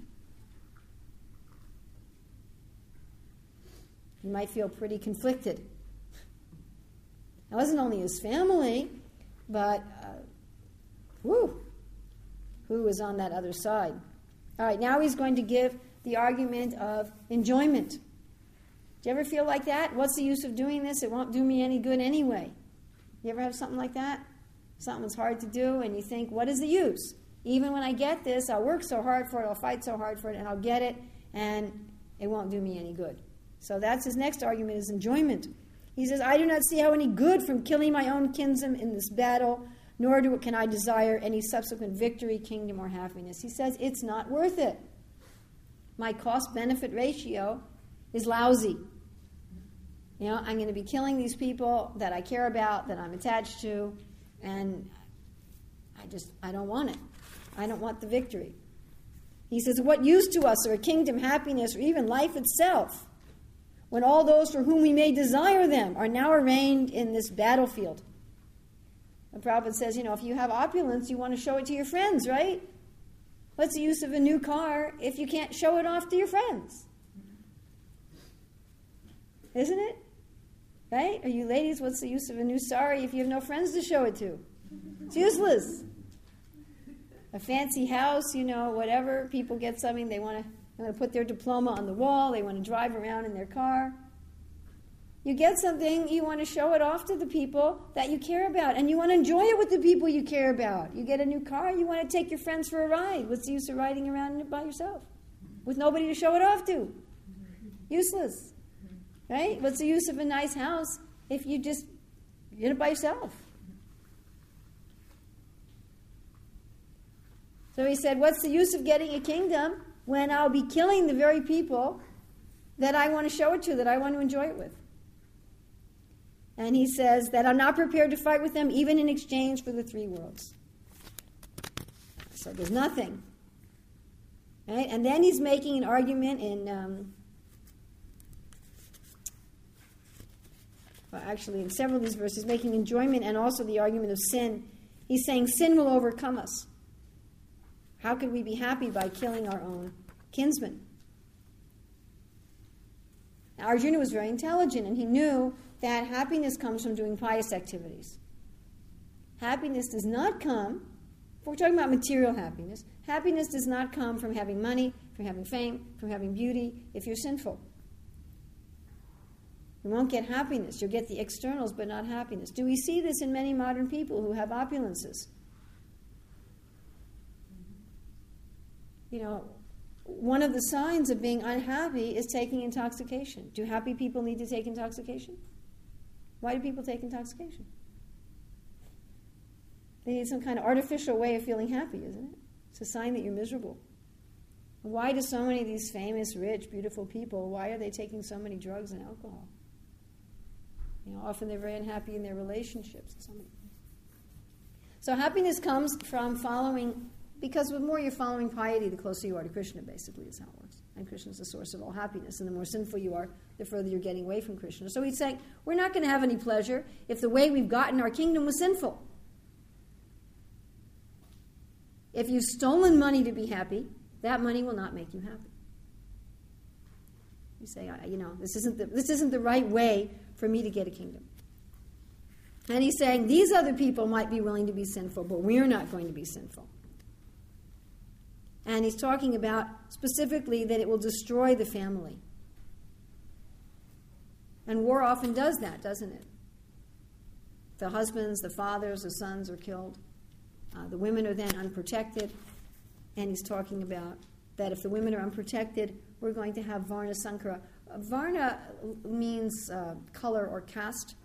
You might feel pretty conflicted. It wasn't only his family, but uh, whew, who was on that other side? All right, now he's going to give the argument of enjoyment. Do you ever feel like that? What's the use of doing this? It won't do me any good anyway. You ever have something like that? Something's hard to do, and you think, what is the use? Even when I get this, I'll work so hard for it, I'll fight so hard for it, and I'll get it, and it won't do me any good. So that's his next argument is enjoyment. He says, I do not see how any good from killing my own kinsmen in this battle, nor do, can I desire any subsequent victory, kingdom, or happiness. He says, it's not worth it. My cost benefit ratio is lousy. You know, I'm going to be killing these people that I care about, that I'm attached to, and I just, I don't want it. I don't want the victory. He says, What use to us are a kingdom, happiness, or even life itself, when all those for whom we may desire them are now arraigned in this battlefield? The Prabhupada says, you know, if you have opulence, you want to show it to your friends, right? What's the use of a new car if you can't show it off to your friends? Isn't it? Right? Are you ladies, what's the use of a new sari if you have no friends to show it to? It's useless. A fancy house, you know, whatever. People get something, they want to they want to put their diploma on the wall, they want to drive around in their car. You get something, you want to show it off to the people that you care about, and you want to enjoy it with the people you care about. You get a new car, you want to take your friends for a ride. What's the use of riding around by yourself with nobody to show it off to? Useless. Right? What's the use of a nice house if you just get it by yourself? So he said, What's the use of getting a kingdom when I'll be killing the very people that I want to show it to, that I want to enjoy it with? And he says that I'm not prepared to fight with them even in exchange for the three worlds. So there's nothing. Right? And then he's making an argument in. Um, well, actually, in several of these verses, making enjoyment and also the argument of sin. He's saying sin will overcome us. How could we be happy by killing our own kinsman? Now, Arjuna was very intelligent, and he knew that happiness comes from doing pious activities. Happiness does not come, if we're talking about material happiness, happiness does not come from having money, from having fame, from having beauty, if you're sinful. You won't get happiness. You'll get the externals, but not happiness. Do we see this in many modern people who have opulences? You know, one of the signs of being unhappy is taking intoxication. Do happy people need to take intoxication? Why do people take intoxication? They need some kind of artificial way of feeling happy, isn't it? It's a sign that you're miserable. Why do so many of these famous, rich, beautiful people, why are they taking so many drugs and alcohol? You know, often they're very unhappy in their relationships. So, so happiness comes from following, because the more you're following piety, the closer you are to Krishna, basically, is how it works. And Krishna is the source of all happiness. And the more sinful you are, the further you're getting away from Krishna. So he's saying, we're not going to have any pleasure if the way we've gotten our kingdom was sinful. If you've stolen money to be happy, that money will not make you happy. You say, you know, this isn't the, this isn't the right way for me to get a kingdom. And he's saying these other people might be willing to be sinful, but we're not going to be sinful. And he's talking about specifically that it will destroy the family. And war often does that, doesn't it? The husbands, the fathers, the sons are killed. Uh, the women are then unprotected. And he's talking about that if the women are unprotected, we're going to have Varna Sankara. Uh, Varna means uh, color or caste.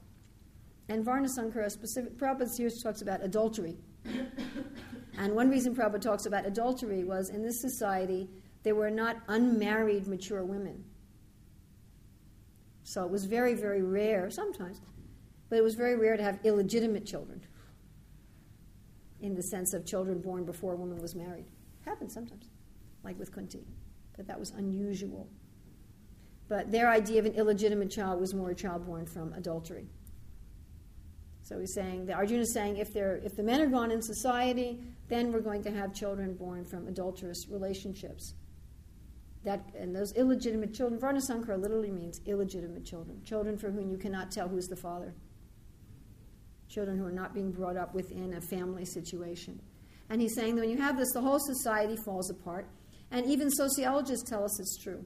And Varna Sankara, specific, Prabhupada here talks about adultery. And one reason Prabhupada talks about adultery was in this society, there were not unmarried mature women. So it was very, very rare, sometimes, but it was very rare to have illegitimate children in the sense of children born before a woman was married. Happened sometimes, like with Kunti, but that was unusual. But their idea of an illegitimate child was more a child born from adultery. So he's saying, the Arjuna is saying, if, they're, if the men are gone in society, then we're going to have children born from adulterous relationships. That, and those illegitimate children, Varnasankara literally means illegitimate children, children for whom you cannot tell who's the father, children who are not being brought up within a family situation. And he's saying that when you have this, the whole society falls apart. And even sociologists tell us it's true.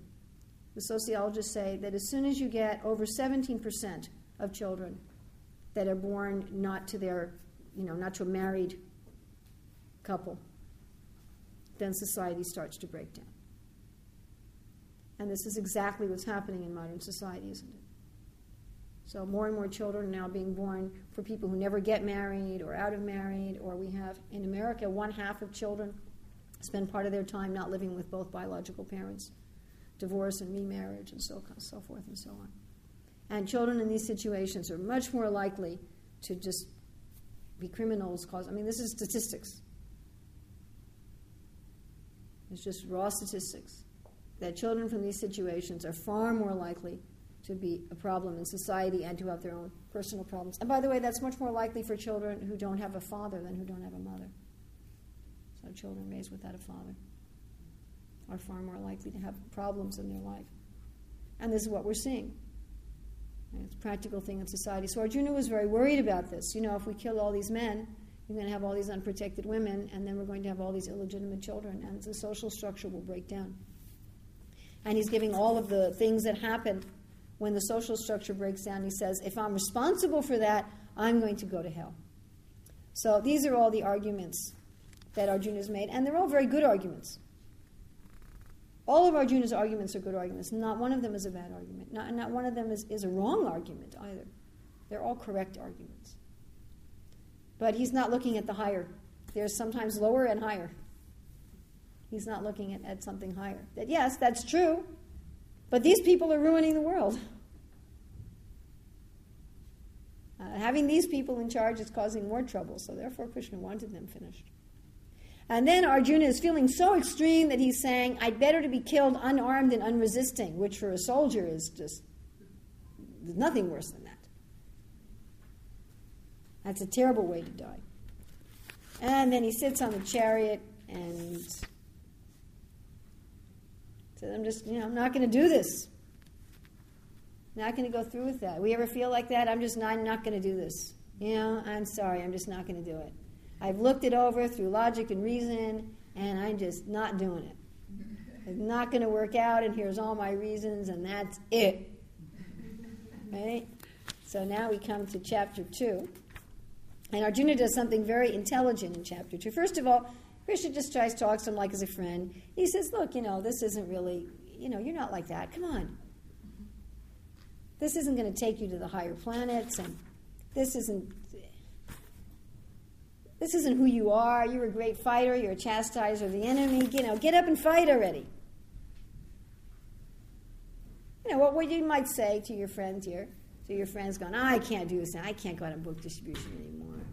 The sociologists say that as soon as you get over 17% of children that are born not to their, you know, not to a married couple, then society starts to break down. And this is exactly what's happening in modern society, isn't it? So more and more children are now being born for people who never get married or out of married, or we have in America one half of children spend part of their time not living with both biological parents, divorce and remarriage, and so so forth and so on. And children in these situations are much more likely to just be criminals. Cause I mean, this is statistics. It's just raw statistics that children from these situations are far more likely to be a problem in society and to have their own personal problems. And by the way, that's much more likely for children who don't have a father than who don't have a mother. So children raised without a father are far more likely to have problems in their life. And this is what we're seeing. It's a practical thing in society. So Arjuna was very worried about this. You know, if we kill all these men, we're going to have all these unprotected women, and then we're going to have all these illegitimate children, and the social structure will break down. And he's giving all of the things that happen when the social structure breaks down. He says, if I'm responsible for that, I'm going to go to hell. So these are all the arguments that Arjuna's made, and they're all very good arguments. All of Arjuna's arguments are good arguments. Not one of them is a bad argument. Not, not one of them is, is a wrong argument either. They're all correct arguments. But he's not looking at the higher. There's sometimes lower and higher. He's not looking at, at something higher. That yes, that's true, but these people are ruining the world. Uh, having these people in charge is causing more trouble, so therefore Krishna wanted them finished. And then Arjuna is feeling so extreme that he's saying, I'd better to be killed unarmed and unresisting, which for a soldier is just there's nothing worse than that. That's a terrible way to die. And then he sits on the chariot and says, I'm just, you know, I'm not going to do this. Not going to go through with that. We ever feel like that? I'm just not, I'm not going to do this. You know, I'm sorry, I'm just not going to do it. I've looked it over through logic and reason, and I'm just not doing it. It's not going to work out, and here's all my reasons, and that's it. Right? So now we come to chapter 2. And Arjuna does something very intelligent in chapter 2. First of all, Krishna just tries to talk to him like as a friend. He says, Look, you know, this isn't really, you know, you're not like that. Come on. This isn't going to take you to the higher planets, and this isn't. This isn't who you are. You're a great fighter. You're a chastiser of the enemy. You know, get up and fight already. You know, what, you might say to your friends here, to your friends going, oh, I can't do this now. I can't go out on book distribution anymore.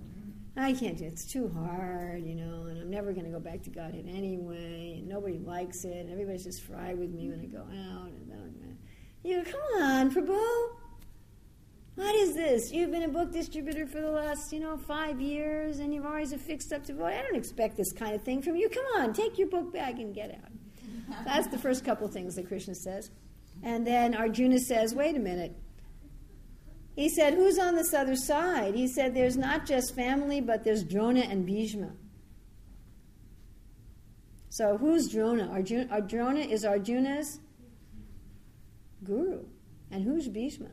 I can't do it. It's too hard, you know, and I'm never going to go back to Godhead anyway, and nobody likes it, and everybody's just fried with me when I go out. And, and you go, come on, Prabhu. What is this? You've been a book distributor for the last, you know, five years, and you've always affixed up to vote. I don't expect this kind of thing from you. Come on, take your book bag and get out. That's the first couple things that Krishna says. And then Arjuna says, wait a minute. He said, Who's on this other side? He said, There's not just family, but there's Drona and Bhishma. So who's Drona? Arjuna, Arjuna is Arjuna's guru. And who's Bhishma?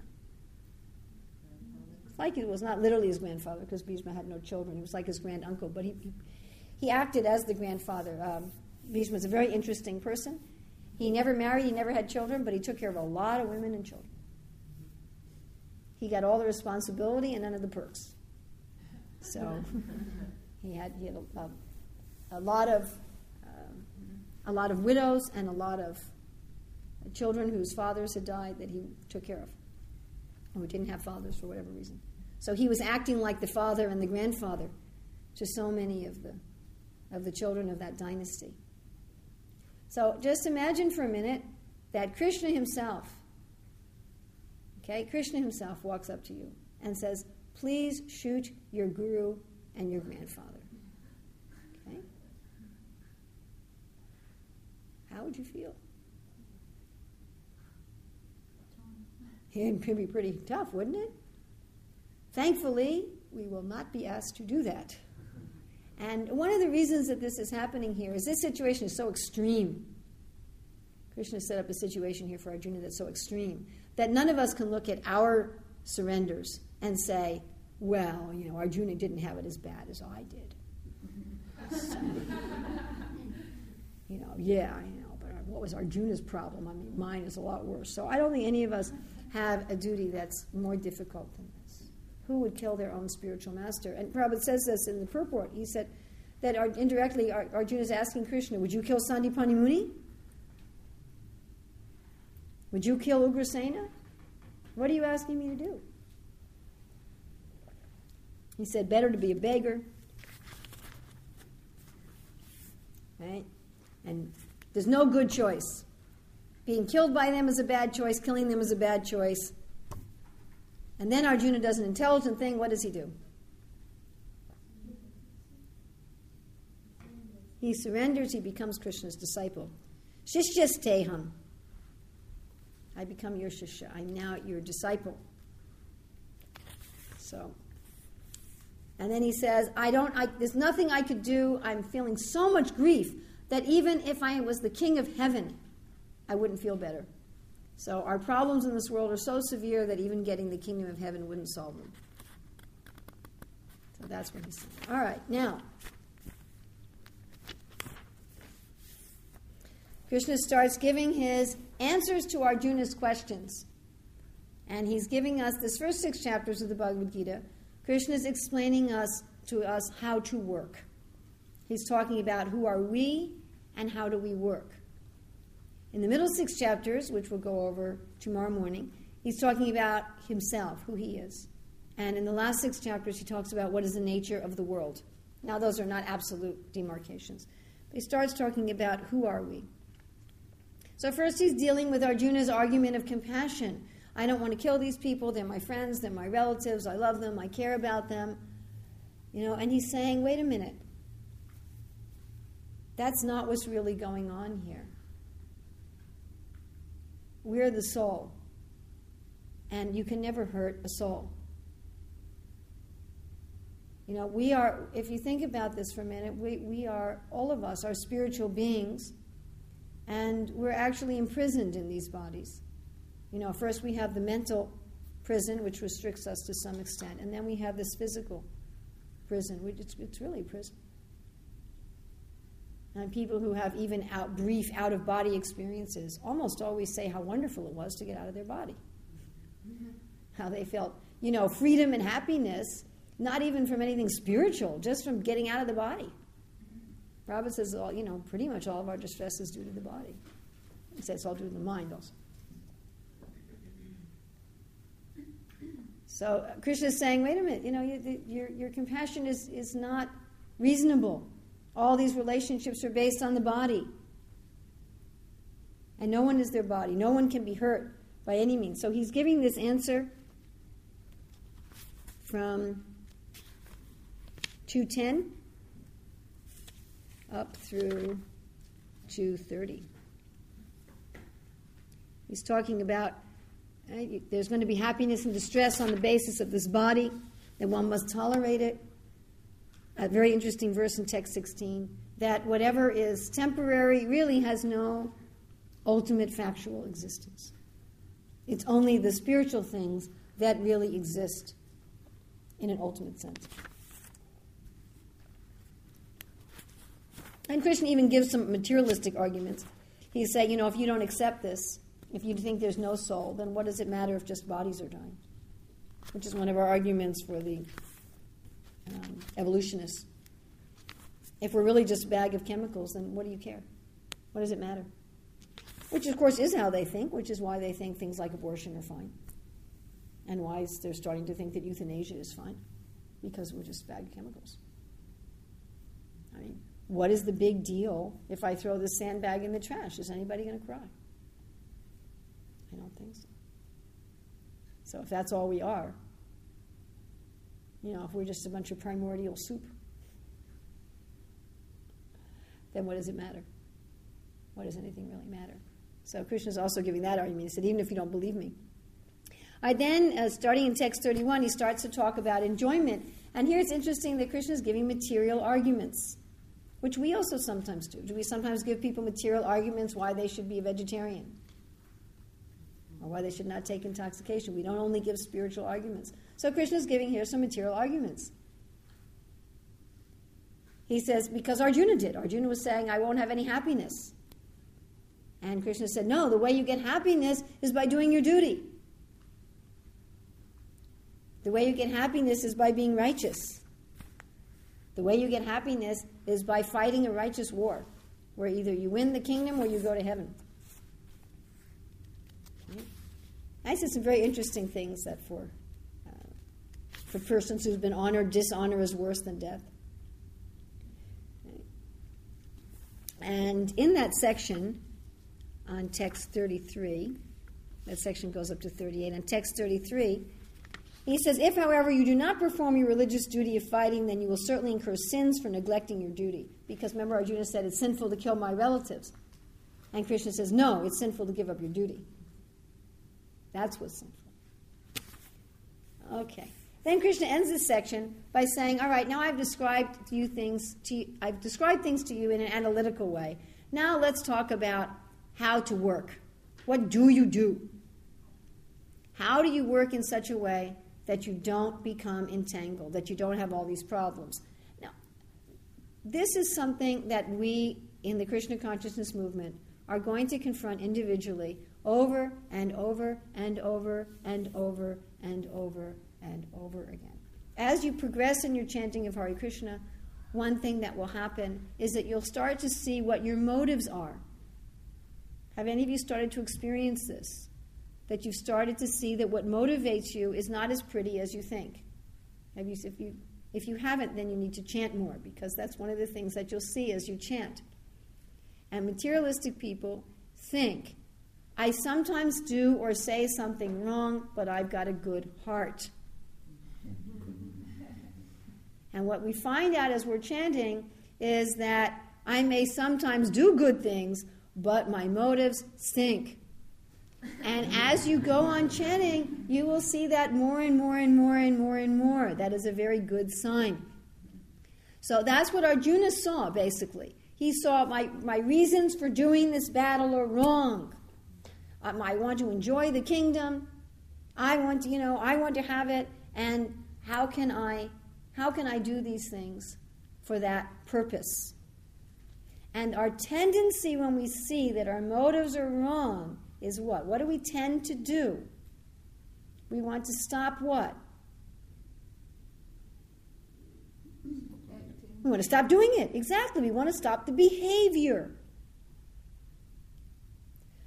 Like it was not literally his grandfather, because Bhishma had no children. He was like his grand uncle, but he, he, acted as the grandfather. Um, Bhishma was a very interesting person. He never married, he never had children, but he took care of a lot of women and children. He got all the responsibility and none of the perks. So he had, he had a, a, a lot of um, a lot of widows and a lot of children whose fathers had died that he took care of, who didn't have fathers for whatever reason. So he was acting like the father and the grandfather to so many of the of the children of that dynasty. So just imagine for a minute that Krishna himself Okay, Krishna himself walks up to you and says, Please shoot your guru and your grandfather. Okay? How would you feel? It could be pretty tough, wouldn't it? Thankfully, we will not be asked to do that. And one of the reasons that this is happening here is this situation is so extreme. Krishna set up a situation here for Arjuna that's so extreme that none of us can look at our surrenders and say, well, you know, Arjuna didn't have it as bad as I did. So, you know, yeah, I know, but what was Arjuna's problem? I mean, mine is a lot worse. So I don't think any of us have a duty that's more difficult than. Who would kill their own spiritual master? And Prabhupada says this in the purport. He said that indirectly Arjuna is asking Krishna, would you kill Sandipani Muni? Would you kill Ugrasena? What are you asking me to do? He said, better to be a beggar. Right? And there's no good choice. Being killed by them is a bad choice, killing them is a bad choice. And then Arjuna does an intelligent thing. What does he do? He surrenders, he becomes Krishna's disciple. Shishya steham. I become your shishya. I'm now your disciple. So, and then he says, I don't, I, there's nothing I could do. I'm feeling so much grief that even if I was the king of heaven, I wouldn't feel better. So our problems in this world are so severe that even getting the kingdom of heaven wouldn't solve them. So that's what he's saying. All right, now. Krishna starts giving his answers to Arjuna's questions. And he's giving us this first six chapters of the Bhagavad Gita. Krishna is explaining us to us how to work. He's talking about who are we and how do we work. In the middle six chapters, which we'll go over tomorrow morning, he's talking about himself, who he is. And in the last six chapters, he talks about what is the nature of the world. Now, those are not absolute demarcations. But he starts talking about who are we. So, first, he's dealing with Arjuna's argument of compassion. I don't want to kill these people. They're my friends. They're my relatives. I love them. I care about them. You know, and he's saying, wait a minute. That's not what's really going on here. We're the soul. And you can never hurt a soul. You know, we are, if you think about this for a minute, we, we are, all of us are spiritual beings, and we're actually imprisoned in these bodies. You know, first we have the mental prison, which restricts us to some extent, and then we have this physical prison, which it's, it's really prison. And people who have even out, brief out of body experiences almost always say how wonderful it was to get out of their body. How they felt, you know, freedom and happiness, not even from anything spiritual, just from getting out of the body. Robert says, all, you know, pretty much all of our distress is due to the body. He says it's all due to the mind also. So uh, Krishna is saying, wait a minute, you know, you, your, your compassion is, is not reasonable. All these relationships are based on the body. And no one is their body. No one can be hurt by any means. So he's giving this answer from 210 up through 230. He's talking about uh, there's going to be happiness and distress on the basis of this body, that one must tolerate it a very interesting verse in text 16 that whatever is temporary really has no ultimate factual existence. It's only the spiritual things that really exist in an ultimate sense. And Krishna even gives some materialistic arguments. He said, you know, if you don't accept this, if you think there's no soul, then what does it matter if just bodies are dying? Which is one of our arguments for the um, evolutionists. If we're really just a bag of chemicals, then what do you care? What does it matter? Which, of course, is how they think, which is why they think things like abortion are fine. And why they're starting to think that euthanasia is fine, because we're just bag of chemicals. I mean, what is the big deal if I throw this sandbag in the trash? Is anybody going to cry? I don't think so. So if that's all we are, you know, if we're just a bunch of primordial soup, then what does it matter? What does anything really matter? So Krishna is also giving that argument. He said, even if you don't believe me. I then, uh, starting in text 31, he starts to talk about enjoyment. And here it's interesting that Krishna is giving material arguments, which we also sometimes do. Do we sometimes give people material arguments why they should be a vegetarian? Or why they should not take intoxication? We don't only give spiritual arguments. So Krishna is giving here some material arguments. He says, because Arjuna did. Arjuna was saying, I won't have any happiness. And Krishna said, No, the way you get happiness is by doing your duty. The way you get happiness is by being righteous. The way you get happiness is by fighting a righteous war, where either you win the kingdom or you go to heaven. I said some very interesting things that for for persons who've been honored, dishonor is worse than death. And in that section, on text 33, that section goes up to 38, on text 33, he says, If, however, you do not perform your religious duty of fighting, then you will certainly incur sins for neglecting your duty. Because remember, Arjuna said, It's sinful to kill my relatives. And Krishna says, No, it's sinful to give up your duty. That's what's sinful. Okay. Then Krishna ends this section by saying, "All right, now I've described you things. To you, I've described things to you in an analytical way. Now let's talk about how to work. What do you do? How do you work in such a way that you don't become entangled, that you don't have all these problems?" Now, this is something that we in the Krishna consciousness movement are going to confront individually over and over and over and over and over and over again. As you progress in your chanting of Hare Krishna, one thing that will happen is that you'll start to see what your motives are. Have any of you started to experience this? That you've started to see that what motivates you is not as pretty as you think. Have you, if, you, if you haven't, then you need to chant more because that's one of the things that you'll see as you chant. And materialistic people think, I sometimes do or say something wrong, but I've got a good heart. And what we find out as we're chanting is that I may sometimes do good things, but my motives stink. And as you go on chanting, you will see that more and more and more and more and more. That is a very good sign. So that's what Arjuna saw, basically. He saw my, my reasons for doing this battle are wrong. Um, I want to enjoy the kingdom. I want to, you know, I want to have it. And how can I how can I do these things for that purpose? And our tendency when we see that our motives are wrong is what? What do we tend to do? We want to stop what? We want to stop doing it. Exactly. We want to stop the behavior.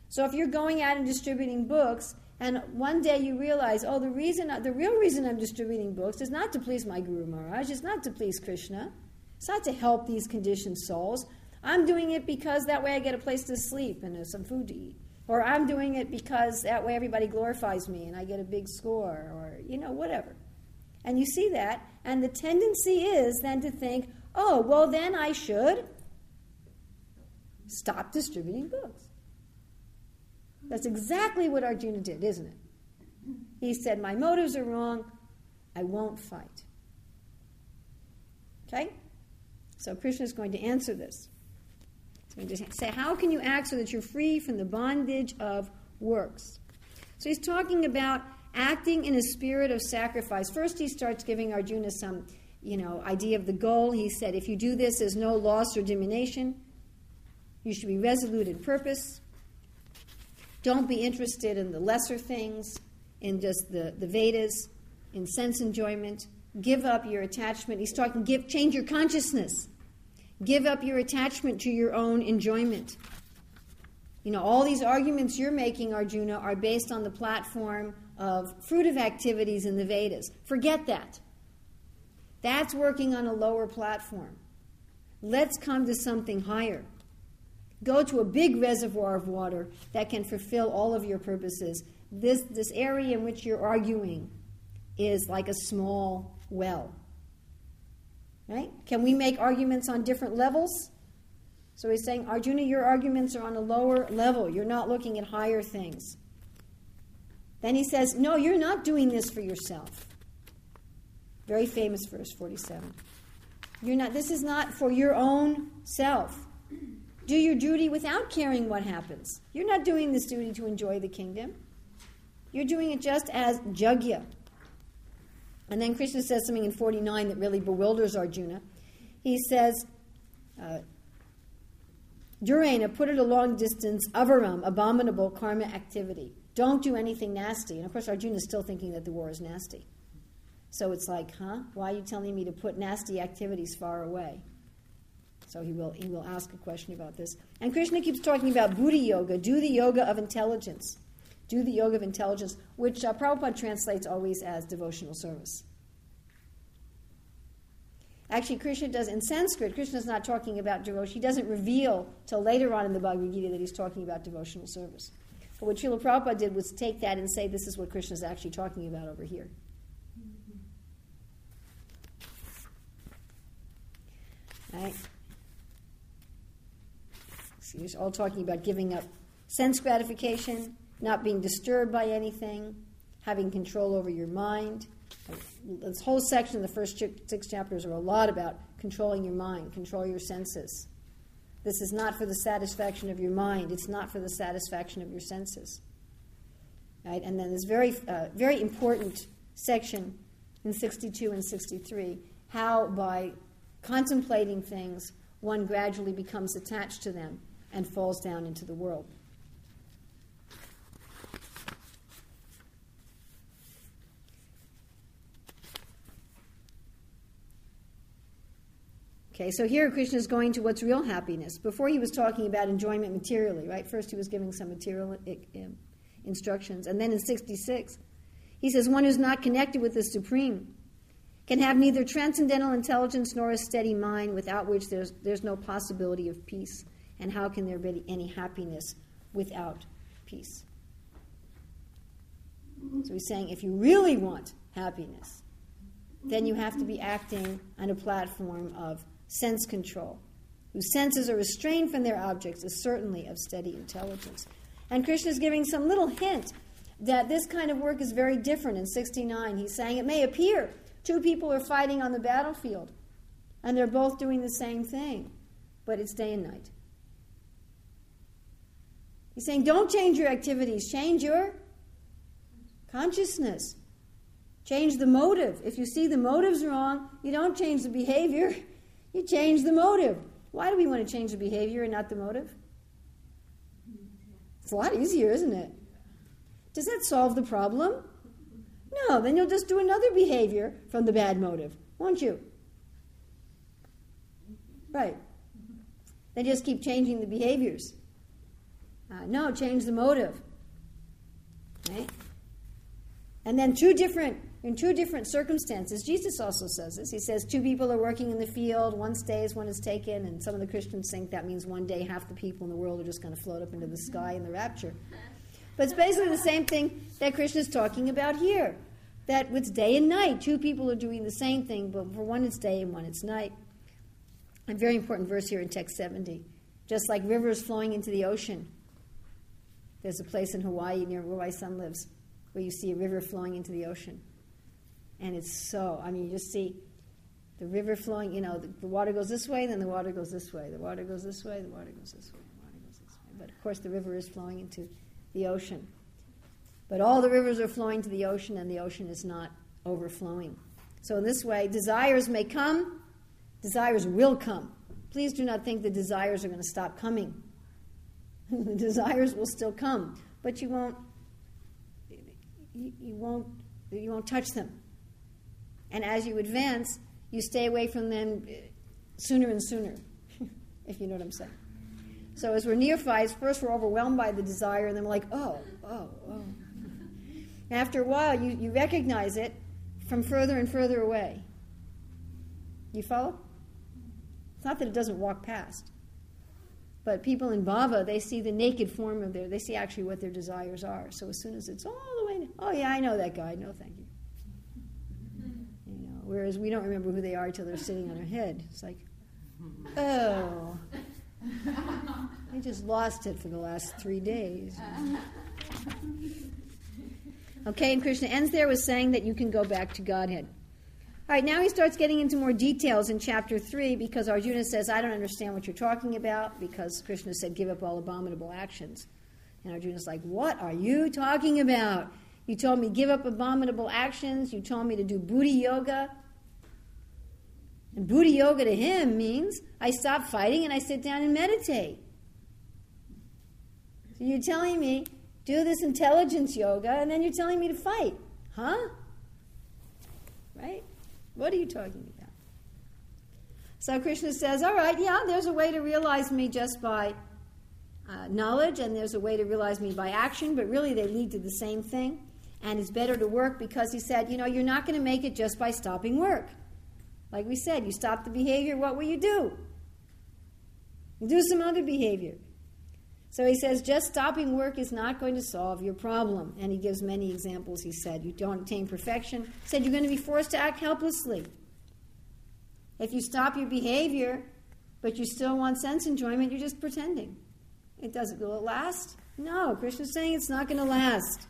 So if you're going out and distributing books and one day you realize, oh, the reason, the real reason I'm distributing books is not to please my Guru Maharaj, it's not to please Krishna, it's not to help these conditioned souls. I'm doing it because that way I get a place to sleep and uh, some food to eat. Or I'm doing it because that way everybody glorifies me and I get a big score, or, you know, whatever. And you see that, and the tendency is then to think, oh, well, then I should stop distributing books. That's exactly what Arjuna did, isn't it? He said, My motives are wrong. I won't fight. Okay? So Krishna is going to answer this. He's going to say, How can you act so that you're free from the bondage of works? So he's talking about acting in a spirit of sacrifice. First, he starts giving Arjuna some, you know, idea of the goal. He said, If you do this, there's no loss or diminution. You should be resolute in purpose. Don't be interested in the lesser things, in just the, the Vedas, in sense enjoyment. Give up your attachment. He's talking, give, change your consciousness. Give up your attachment to your own enjoyment. You know, all these arguments you're making, Arjuna, are based on the platform of fruitive activities in the Vedas. Forget that. That's working on a lower platform. Let's come to something higher. Go to a big reservoir of water that can fulfill all of your purposes. This, this area in which you're arguing is like a small well. Right? Can we make arguments on different levels? So he's saying, Arjuna, your arguments are on a lower level. You're not looking at higher things. Then he says, No, you're not doing this for yourself. Very famous verse 47. You're not, this is not for your own self. Do your duty without caring what happens. You're not doing this duty to enjoy the kingdom. You're doing it just as jagya. And then Krishna says something in 49 that really bewilders Arjuna. He says, uh, Durena, put it a long distance, avaram, abominable karma activity. Don't do anything nasty. And of course, Arjuna is still thinking that the war is nasty. So it's like, huh? Why are you telling me to put nasty activities far away? So he will, he will ask a question about this. And Krishna keeps talking about Buddhi Yoga, do the yoga of intelligence. Do the yoga of intelligence, which uh, Prabhupada translates always as devotional service. Actually, Krishna does in Sanskrit, Krishna is not talking about devotion. He doesn't reveal till later on in the Bhagavad Gita that he's talking about devotional service. But what Srila Prabhupada did was take that and say this is what Krishna is actually talking about over here. Right? He's all talking about giving up sense gratification, not being disturbed by anything, having control over your mind, This whole section the first six chapters are a lot about controlling your mind, control your senses. This is not for the satisfaction of your mind. It's not for the satisfaction of your senses. Right? And then this very, uh, very important section in 62 and 63 how by contemplating things one gradually becomes attached to them and falls down into the world. Okay, so here Krishna is going to what's real happiness. Before he was talking about enjoyment materially, right? First he was giving some material um, instructions. And then in 66, he says, One who's not connected with the Supreme can have neither transcendental intelligence nor a steady mind, without which there's, there's no possibility of peace. And how can there be any happiness without peace? So he's saying if you really want happiness, then you have to be acting on a platform of sense control, whose senses are restrained from their objects, is certainly of steady intelligence. And Krishna is giving some little hint that this kind of work is very different in 69. He's saying it may appear two people are fighting on the battlefield and they're both doing the same thing, but it's day and night. He's saying don't change your activities, change your consciousness. Change the motive. If you see the motive's wrong, you don't change the behavior. You change the motive. Why do we want to change the behavior and not the motive? It's a lot easier, isn't it? Does that solve the problem? No, then you'll just do another behavior from the bad motive, won't you? Right. They just keep changing the behaviors. Uh, no, change the motive. Right? And then two different in two different circumstances. Jesus also says this. He says two people are working in the field, one stays, one is taken, and some of the Christians think that means one day half the people in the world are just going to float up into the sky in the rapture. But it's basically the same thing that Krishna is talking about here. That it's day and night. Two people are doing the same thing, but for one it's day and one it's night. A very important verse here in text 70. Just like rivers flowing into the ocean. There's a place in Hawaii near where my son lives where you see a river flowing into the ocean. And it's so, I mean, you just see the river flowing, you know, the, the, water goes this way, then the water goes this way, the water goes this way, the water goes this way, the water goes this way. But of course, the river is flowing into the ocean. But all the rivers are flowing to the ocean, and the ocean is not overflowing. So, in this way, desires may come, desires will come. Please do not think the desires are going to stop coming. the desires will still come, but you won't, you, you won't, you won't touch them. And as you advance, you stay away from them uh, sooner and sooner, if you know what I'm saying. So as we're neophytes, first we're overwhelmed by the desire, and then we're like, oh, oh, oh. After a while, you, you recognize it from further and further away. You follow? It's not that it doesn't walk past. But people in Bhava, they see the naked form of their, they see actually what their desires are. So as soon as it's all the way, oh yeah, I know that guy. No, thank you. Whereas we don't remember who they are until they're sitting on our head. It's like, oh, I just lost it for the last three days. Okay, and Krishna ends there with saying that you can go back to Godhead. All right, now he starts getting into more details in chapter 3 because Arjuna says, I don't understand what you're talking about because Krishna said, give up all abominable actions. And Arjuna's like, What are you talking about? You told me give up abominable actions. You told me to do buddhi yoga. And buddhi yoga to him means I stop fighting and I sit down and meditate. So you're telling me do this intelligence yoga and then you're telling me to fight. Huh? Right? What are you talking about? So Krishna says, all right, yeah, there's a way to realize me just by uh, knowledge and there's a way to realize me by action, but really they lead to the same thing and it's better to work because he said, you know, you're not going to make it just by stopping work. Like we said, you stop the behavior, what will you do? You do some other behavior. So he says, just stopping work is not going to solve your problem. And he gives many examples. He said, you don't attain perfection. He said, you're going to be forced to act helplessly. If you stop your behavior, but you still want sense enjoyment, you're just pretending. It doesn't, will it last? No, Krishna's saying it's not going to last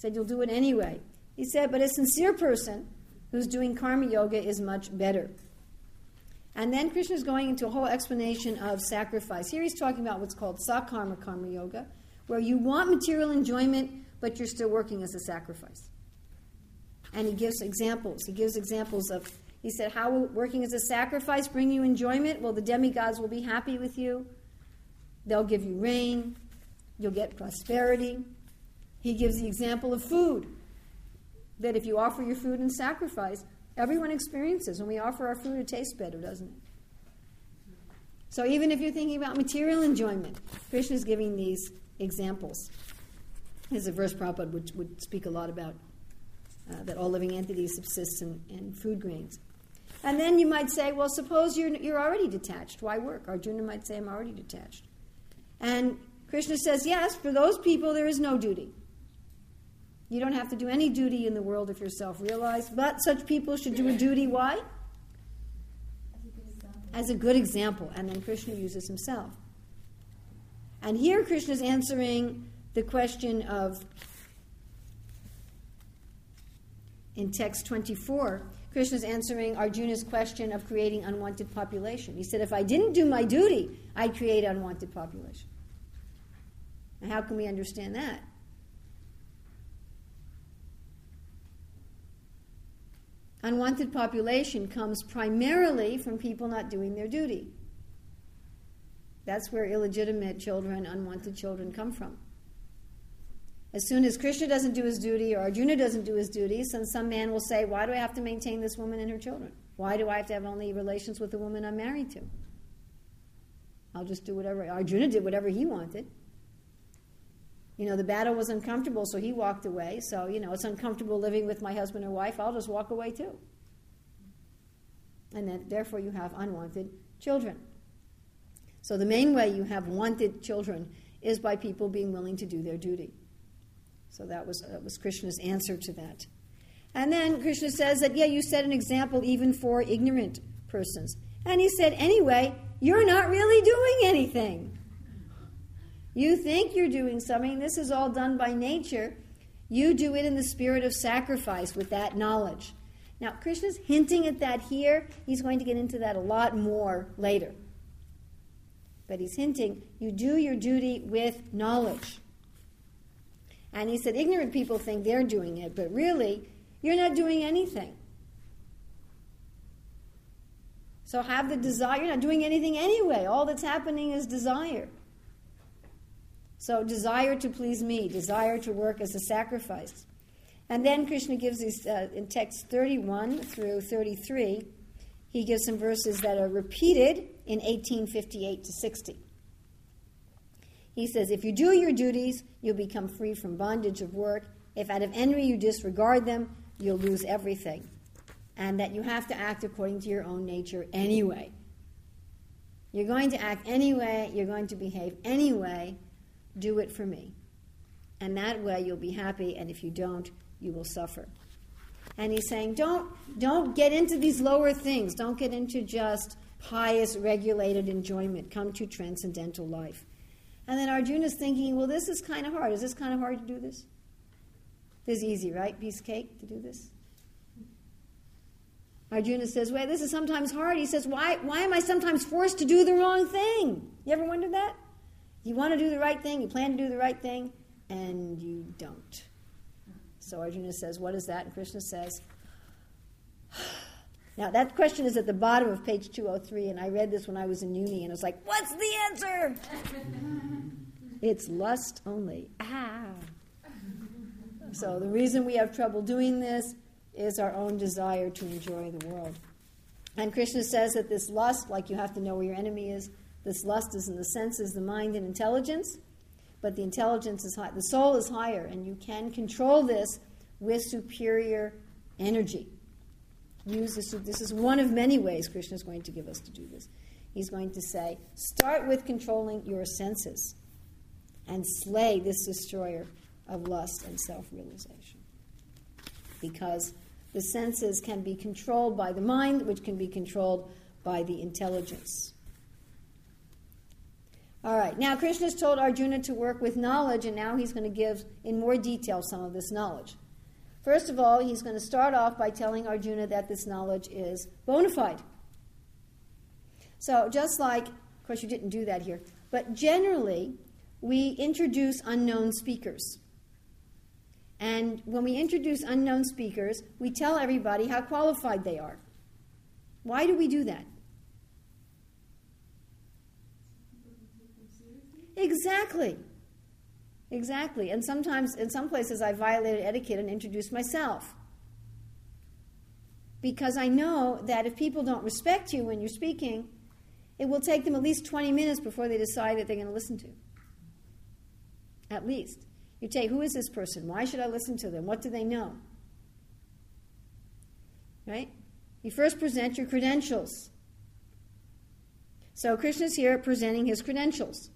said you'll do it anyway. He said, but a sincere person who's doing karma yoga is much better. And then Krishna is going into a whole explanation of sacrifice. Here he's talking about what's called sakama karma yoga, where you want material enjoyment, but you're still working as a sacrifice. And he gives examples. He gives examples of, he said, how will working as a sacrifice bring you enjoyment? Well, the demigods will be happy with you. They'll give you rain. You'll get prosperity. He gives the example of food. That if you offer your food in sacrifice, everyone experiences. When we offer our food, it tastes better, doesn't it? So even if you're thinking about material enjoyment, Krishna is giving these examples. There's a verse Prabhupada would, would speak a lot about uh, that all living entities subsist in, in food grains. And then you might say, well, suppose you're, you're already detached. Why work? Arjuna might say, I'm already detached. And Krishna says, yes, for those people, there is no duty. You don't have to do any duty in the world if you're self realized, but such people should do a duty. Why? As a good example. And then Krishna uses himself. And here Krishna is answering the question of, in text 24, Krishna is answering Arjuna's question of creating unwanted population. He said, if I didn't do my duty, I'd create unwanted population. And how can we understand that? Unwanted population comes primarily from people not doing their duty. That's where illegitimate children, unwanted children come from. As soon as Krishna doesn't do his duty or Arjuna doesn't do his duty, then some man will say, Why do I have to maintain this woman and her children? Why do I have to have only relations with the woman I'm married to? I'll just do whatever. Arjuna did whatever he wanted. You know, the battle was uncomfortable, so he walked away. So, you know, it's uncomfortable living with my husband or wife, I'll just walk away too. And then, therefore, you have unwanted children. So, the main way you have wanted children is by people being willing to do their duty. So, that was, that was Krishna's answer to that. And then Krishna says that, yeah, you set an example even for ignorant persons. And he said, anyway, you're not really doing anything. You think you're doing something. This is all done by nature. You do it in the spirit of sacrifice with that knowledge. Now, Krishna's hinting at that here. He's going to get into that a lot more later. But he's hinting you do your duty with knowledge. And he said, ignorant people think they're doing it, but really, you're not doing anything. So have the desire, you're not doing anything anyway. All that's happening is desire. So, desire to please me, desire to work as a sacrifice. And then Krishna gives these, uh, in text 31 through 33, he gives some verses that are repeated in 1858 to 60. He says, If you do your duties, you'll become free from bondage of work. If out of envy you disregard them, you'll lose everything. And that you have to act according to your own nature anyway. You're going to act anyway, you're going to behave anyway do it for me. And that way you'll be happy, and if you don't, you will suffer. And he's saying, don't, don't get into these lower things. Don't get into just pious, regulated enjoyment. Come to transcendental life. And then Arjuna's thinking, well, this is kind of hard. Is this kind of hard to do this? This is easy, right? Piece of cake to do this? Arjuna says, wait, this is sometimes hard. He says, why, why am I sometimes forced to do the wrong thing? You ever wondered that? You want to do the right thing, you plan to do the right thing, and you don't. So Arjuna says, What is that? And Krishna says, Now, that question is at the bottom of page 203, and I read this when I was in uni, and I was like, What's the answer? it's lust only. Ah. So, the reason we have trouble doing this is our own desire to enjoy the world. And Krishna says that this lust, like you have to know where your enemy is, this lust is in the senses, the mind, and intelligence, but the intelligence is high. The soul is higher, and you can control this with superior energy. Use this. This is one of many ways Krishna is going to give us to do this. He's going to say, start with controlling your senses and slay this destroyer of lust and self realization. Because the senses can be controlled by the mind, which can be controlled by the intelligence. All right, now Krishna's told Arjuna to work with knowledge, and now he's going to give in more detail some of this knowledge. First of all, he's going to start off by telling Arjuna that this knowledge is bona fide. So, just like, of course, you didn't do that here, but generally, we introduce unknown speakers. And when we introduce unknown speakers, we tell everybody how qualified they are. Why do we do that? Exactly. Exactly. And sometimes, in some places, I violated etiquette and introduced myself. Because I know that if people don't respect you when you're speaking, it will take them at least 20 minutes before they decide that they're going to listen to. At least. You take, who is this person? Why should I listen to them? What do they know? Right? You first present your credentials. So Krishna's here presenting his credentials.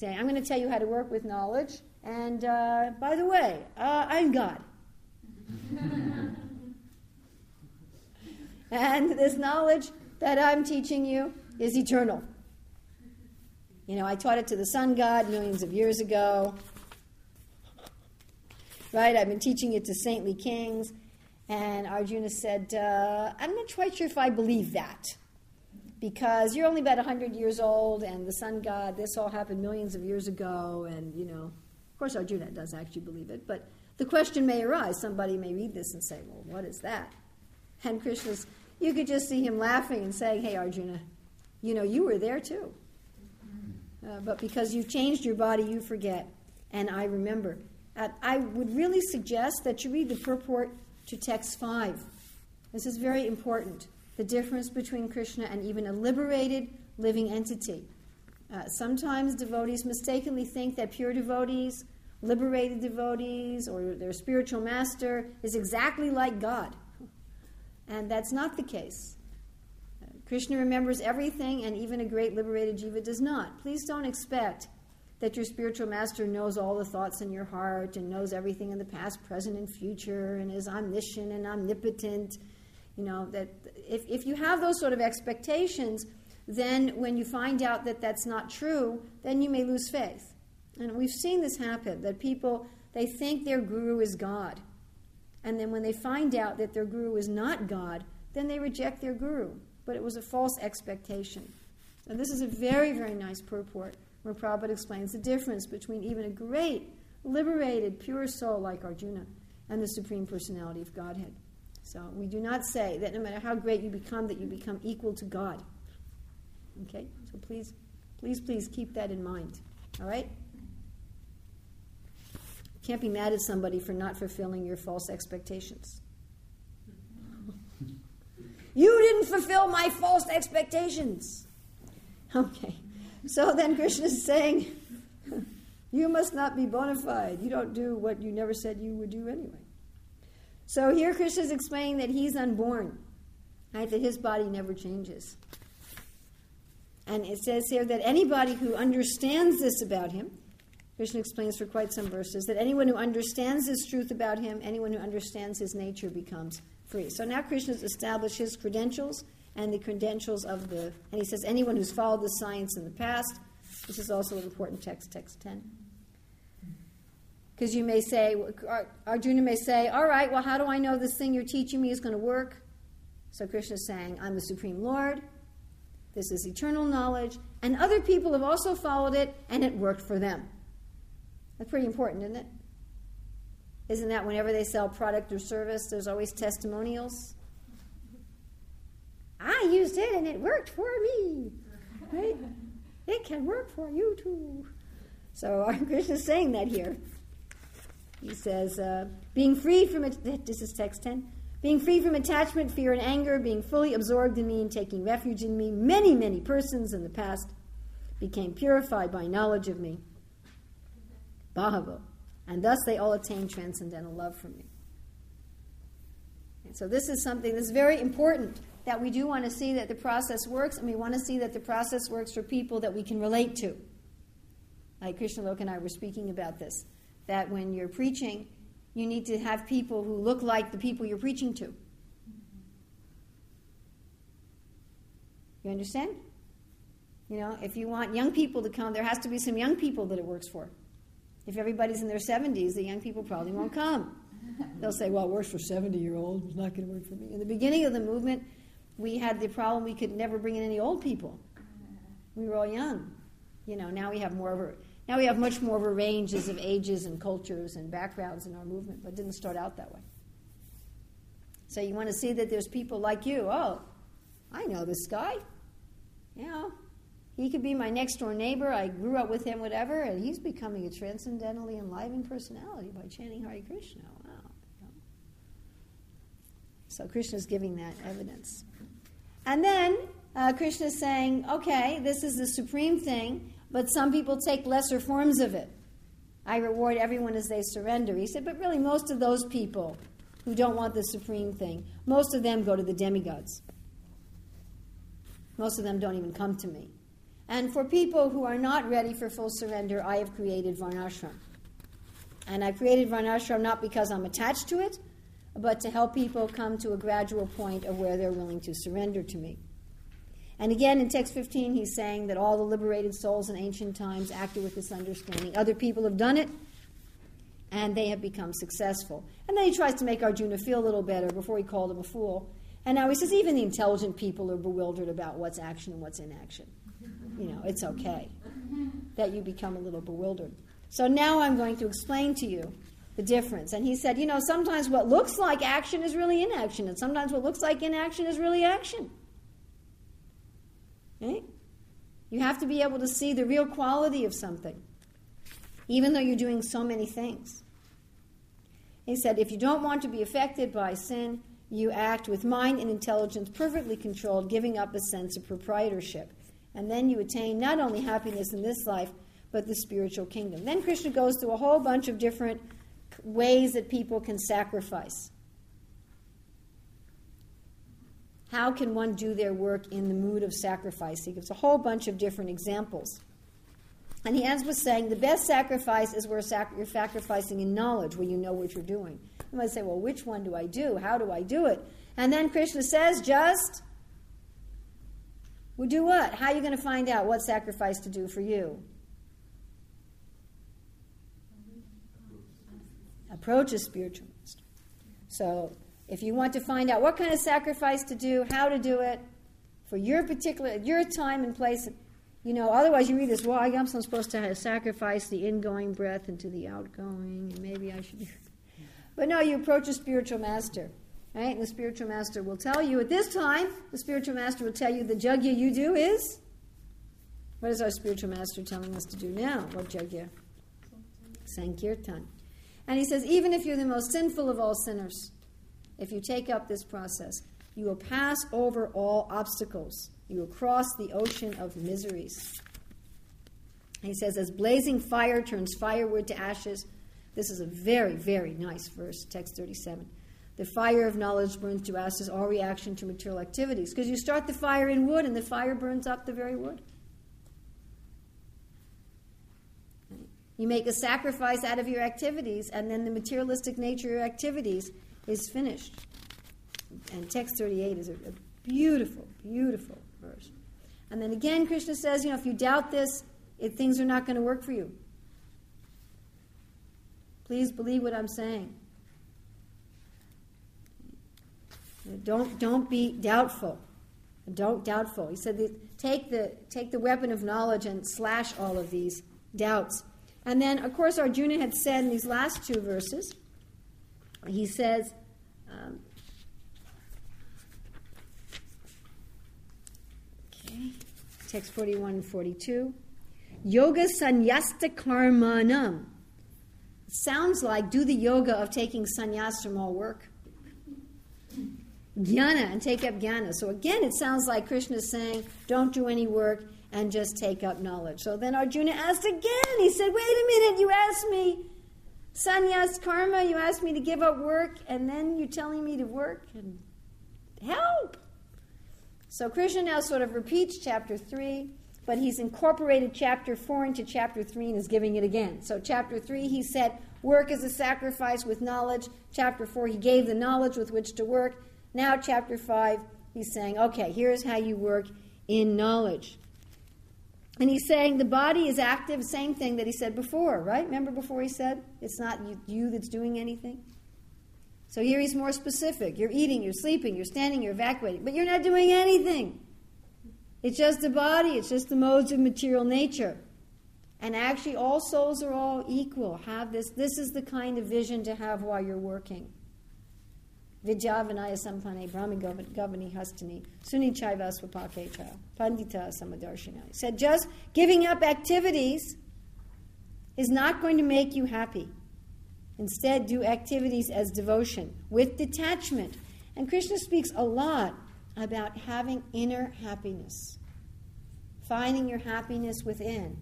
Saying, I'm going to tell you how to work with knowledge. And uh, by the way, uh, I'm God. and this knowledge that I'm teaching you is eternal. You know, I taught it to the sun god millions of years ago. Right? I've been teaching it to saintly kings. And Arjuna said, uh, I'm not quite sure if I believe that because you're only about 100 years old and the sun god, this all happened millions of years ago, and you know, of course, Arjuna does actually believe it, but the question may arise. Somebody may read this and say, well, what is that? And Krishna's, you could just see him laughing and saying, hey, Arjuna, you know, you were there too. Uh, but because you've changed your body, you forget. And I remember. Uh, I would really suggest that you read the purport to text 5. This is very important the difference between Krishna and even a liberated living entity. Uh, sometimes devotees mistakenly think that pure devotees, liberated devotees, or their spiritual master is exactly like God. And that's not the case. Uh, Krishna remembers everything, and even a great liberated jiva does not. Please don't expect that your spiritual master knows all the thoughts in your heart and knows everything in the past, present, and future, and is omniscient and omnipotent you know, that if, if you have those sort of expectations, then when you find out that that's not true, then you may lose faith. And we've seen this happen that people, they think their guru is God. And then when they find out that their guru is not God, then they reject their guru. But it was a false expectation. And this is a very, very nice purport where Prabhupada explains the difference between even a great, liberated, pure soul like Arjuna and the Supreme Personality of Godhead. So we do not say that no matter how great you become, that you become equal to God. Okay? So please, please, please keep that in mind. All right? Can't be mad at somebody for not fulfilling your false expectations. you didn't fulfill my false expectations. Okay. So then Krishna is saying, you must not be bona fide. You don't do what you never said you would do anyway. So here Krishna is explaining that he's unborn, right? That his body never changes. And it says here that anybody who understands this about him, Krishna explains for quite some verses, that anyone who understands this truth about him, anyone who understands his nature becomes free. So now Krishna established his credentials and the credentials of the, and he says anyone who's followed the science in the past, this is also an important text, text 10. Because you may say, Arjuna may say, All right, well, how do I know this thing you're teaching me is going to work? So Krishna is saying, I'm the Supreme Lord. This is eternal knowledge. And other people have also followed it, and it worked for them. That's pretty important, isn't it? Isn't that whenever they sell product or service, there's always testimonials? I used it and it worked for me. Right? It can work for you too. So our Krishna is saying that here. He says, uh, being free from this is text 10, being free from attachment, fear, and anger, being fully absorbed in me and taking refuge in me, many, many persons in the past became purified by knowledge of me. Bahavo. And thus they all attained transcendental love for me. And so this is something that's very important that we do want to see that the process works, and we want to see that the process works for people that we can relate to. Like Krishna Lok and I were speaking about this that when you're preaching, you need to have people who look like the people you're preaching to. You understand? You know, if you want young people to come, there has to be some young people that it works for. If everybody's in their 70s, the young people probably won't come. They'll say, well, it works for 70 year olds, it's not going to work for me. In the beginning of the movement, we had the problem we could never bring in any old people. We were all young. You know, now we have more of a, now we have much more of a range of ages and cultures and backgrounds in our movement, but didn't start out that way. So you want to see that there's people like you. Oh, I know this guy. You know, he could be my next door neighbor. I grew up with him, whatever, and he's becoming a transcendently enlivened personality by chanting Hare Krishna. Wow. So Krishna is giving that evidence. And then uh, Krishna is saying, okay, this is the supreme thing, but some people take lesser forms of it. I reward everyone as they surrender. He said, but really, most of those people who don't want the supreme thing, most of them go to the demigods. Most of them don't even come to me. And for people who are not ready for full surrender, I have created Varnashram. And I created Varnashram not because I'm attached to it, but to help people come to a gradual point of where they're willing to surrender to me. And again, in text 15, he's saying that all the liberated souls in ancient times acted with this understanding. Other people have done it, and they have become successful. And then he tries to make Arjuna feel a little better before he called him a fool. And now he says, even the intelligent people are bewildered about what's action and what's inaction. You know, it's okay that you become a little bewildered. So now I'm going to explain to you the difference. And he said, you know, sometimes what looks like action is really inaction, and sometimes what looks like inaction is really action. Okay? You have to be able to see the real quality of something even though you're doing so many things. He said, if you don't want to be affected by sin, you act with mind and intelligence perfectly controlled, giving up a sense of proprietorship. And then you attain not only happiness in this life, but the spiritual kingdom. Then Krishna goes through a whole bunch of different ways that people can sacrifice. How can one do their work in the mood of sacrifice? He gives a whole bunch of different examples. And he ends with saying the best sacrifice is where sac- you're sacrificing in knowledge, where you know what you're doing. You might say, well, which one do I do? How do I do it? And then Krishna says, just well, do what? How are you going to find out what sacrifice to do for you? Approach a spiritual master. So, if you want to find out what kind of sacrifice to do, how to do it, for your particular your time and place, you know, otherwise you read this, well, I'm supposed to sacrifice the ingoing breath into the outgoing, and maybe I should. But no, you approach a spiritual master, right? And the spiritual master will tell you at this time, the spiritual master will tell you the jagya you do is. What is our spiritual master telling us to do now? What jagya? Sankirtan. And he says, even if you're the most sinful of all sinners, if you take up this process, you will pass over all obstacles you will cross the ocean of miseries. He says, as blazing fire turns firewood to ashes, this is a very, very nice verse, text 37. The fire of knowledge burns to ashes all reaction to material activities. Because you start the fire in wood and the fire burns up the very wood. You make a sacrifice out of your activities, and then the materialistic nature of your activities is finished. And text 38 is a, a beautiful, beautiful verse. And then again, Krishna says, you know, if you doubt this, it, things are not going to work for you. Please believe what I'm saying. Don't, don't be doubtful. Don't doubtful. He said, that take the, take the weapon of knowledge and slash all of these doubts. And then, of course, Arjuna had said in these last two verses, he says, um, text 41 and 42. Yoga sanyasta karmanam. Sounds like do the yoga of taking sannyas from all work. Jnana and take up jnana. So again, it sounds like Krishna is saying, don't do any work and just take up knowledge. So then Arjuna asked again. He said, wait a minute, you asked me sannyas karma, you asked me to give up work, and then you're telling me to work and help. So Krishna now sort of repeats chapter 3, but he's incorporated chapter 4 into chapter 3 and is giving it again. So, chapter 3, he said, Work is a sacrifice with knowledge. Chapter 4, he gave the knowledge with which to work. Now, chapter 5, he's saying, Okay, here's how you work in knowledge. And he's saying the body is active, same thing that he said before, right? Remember before he said it's not you, you that's doing anything? So here he's more specific. You're eating, you're sleeping, you're standing, you're evacuating, but you're not doing anything. It's just the body, it's just the modes of material nature. And actually, all souls are all equal. Have this. This is the kind of vision to have while you're working. Vidyavanaya sampanne brahmi govani hastini suni chaiva swapake cha pandita samadarshina. He said just giving up activities is not going to make you happy. Instead, do activities as devotion with detachment. And Krishna speaks a lot about having inner happiness, finding your happiness within.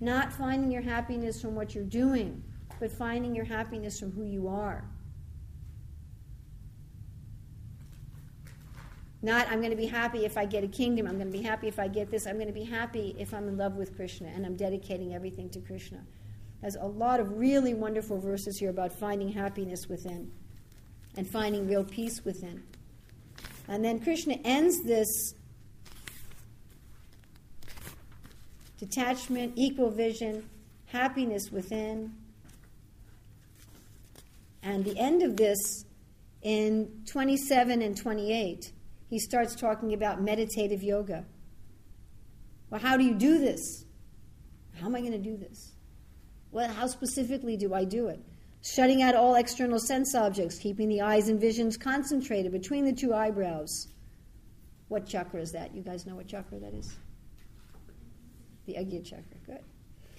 Not finding your happiness from what you're doing, but finding your happiness from who you are. Not, I'm going to be happy if I get a kingdom. I'm going to be happy if I get this. I'm going to be happy if I'm in love with Krishna and I'm dedicating everything to Krishna. There's a lot of really wonderful verses here about finding happiness within and finding real peace within. And then Krishna ends this detachment, equal vision, happiness within. And the end of this, in 27 and 28, he starts talking about meditative yoga. Well, how do you do this? How am I going to do this? Well, how specifically do I do it? Shutting out all external sense objects, keeping the eyes and visions concentrated between the two eyebrows. What chakra is that? You guys know what chakra that is? the Agya chakra. Good.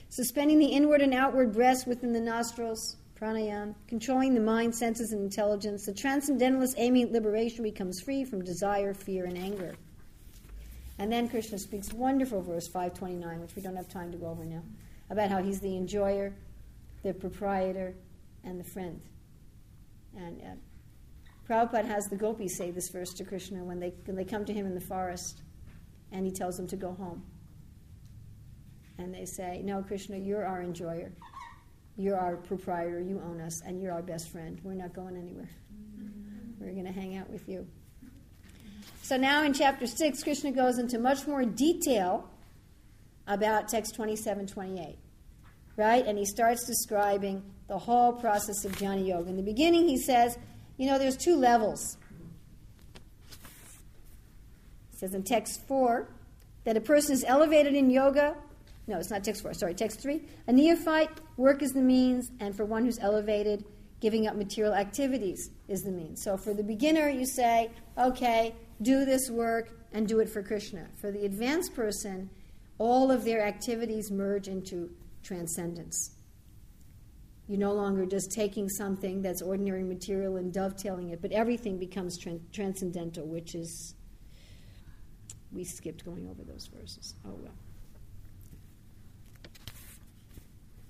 Suspending the inward and outward breaths within the nostrils, pranayama, controlling the mind, senses, and intelligence, the transcendentalist aiming at liberation becomes free from desire, fear, and anger. And then Krishna speaks wonderful verse 529, which we don't have time to go over now, about how he's the enjoyer, the proprietor, and the friend. And uh, Prabhupada has the gopis say this verse to Krishna when they, when they come to him in the forest, and he tells them to go home and they say, No, Krishna, you're our enjoyer. You're our proprietor. You own us, and you're our best friend. We're not going anywhere. We're going to hang out with you. So now in chapter 6, Krishna goes into much more detail about text 27 28. Right? And he starts describing the whole process of jnana yoga. In the beginning, he says, you know, there's two levels. He says in text 4 that a person is elevated in yoga no, it's not text four. Sorry, text three. A neophyte, work is the means, and for one who's elevated, giving up material activities is the means. So for the beginner, you say, okay, do this work and do it for Krishna. For the advanced person, all of their activities merge into transcendence. You're no longer just taking something that's ordinary material and dovetailing it, but everything becomes tran- transcendental, which is. We skipped going over those verses. Oh well.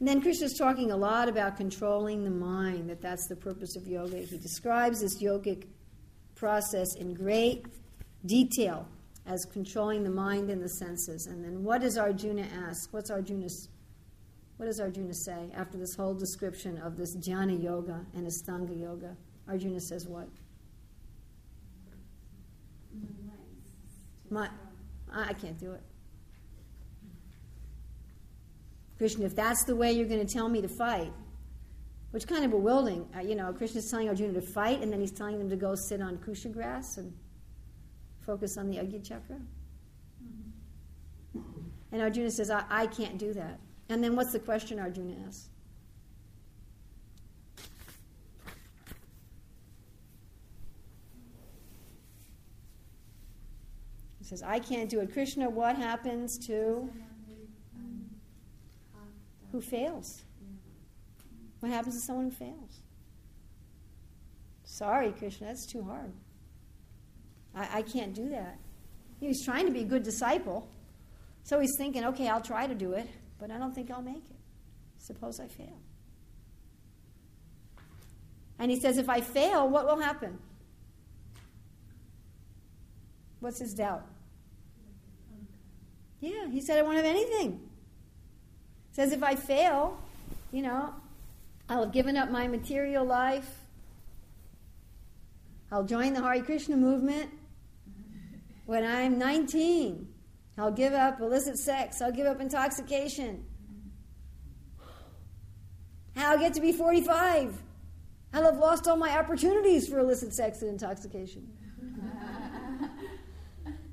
And then Krishna's talking a lot about controlling the mind, that that's the purpose of yoga. He describes this yogic process in great detail as controlling the mind and the senses. And then what does Arjuna ask? What's Arjuna's what does Arjuna say after this whole description of this jnana yoga and Astanga yoga? Arjuna says what? My, I can't do it. Krishna, if that's the way you're going to tell me to fight, which kind of bewildering. Uh, you know, Krishna's telling Arjuna to fight, and then he's telling them to go sit on kusha grass and focus on the Agya chakra. Mm-hmm. And Arjuna says, I, I can't do that. And then what's the question Arjuna asks? He says, I can't do it. Krishna, what happens to who fails. What happens to someone who fails? Sorry, Krishna, that's too hard. I, I can't do that. He's trying to be a good disciple. So he's thinking, okay, I'll try to do it, but I don't think I'll make it. Suppose I fail. And he says, if I fail, what will happen? What's his doubt? Yeah, he said, I won't have anything says if I fail, you know, I'll have given up my material life. I'll join the Hare Krishna movement when I'm 19. I'll give up illicit sex. I'll give up intoxication. How I'll get to be 45. I'll have lost all my opportunities for illicit sex and intoxication.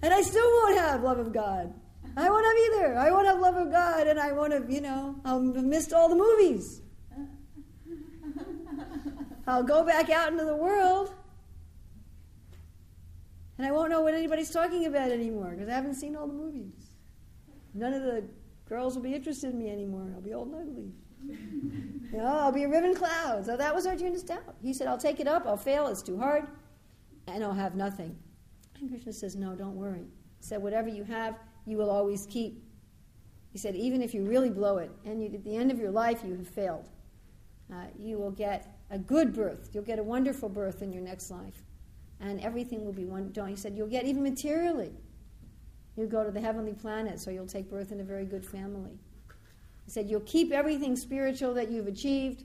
and I still won't have love of God. I won't have either. I won't have love of God, and I won't have, you know, I'll missed all the movies. I'll go back out into the world, and I won't know what anybody's talking about anymore because I haven't seen all the movies. None of the girls will be interested in me anymore. I'll be old and ugly. you know, I'll be a riven cloud. So that was Arjuna's doubt. He said, I'll take it up, I'll fail, it's too hard, and I'll have nothing. And Krishna says, No, don't worry. He said, Whatever you have, you will always keep. He said, Even if you really blow it, and you, at the end of your life you have failed, uh, you will get a good birth. You'll get a wonderful birth in your next life. And everything will be wonderful. He said, You'll get even materially. You'll go to the heavenly planet, so you'll take birth in a very good family. He said, You'll keep everything spiritual that you've achieved,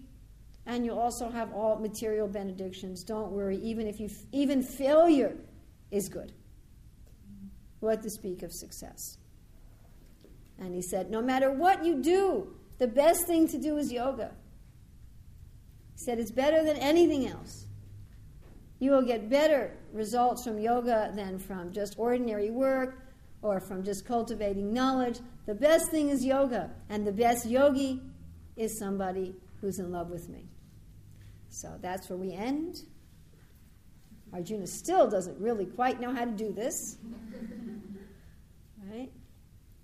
and you'll also have all material benedictions. Don't worry, even if you even failure is good. What to speak of success. And he said, No matter what you do, the best thing to do is yoga. He said, It's better than anything else. You will get better results from yoga than from just ordinary work or from just cultivating knowledge. The best thing is yoga, and the best yogi is somebody who's in love with me. So that's where we end. Arjuna still doesn't really quite know how to do this. right?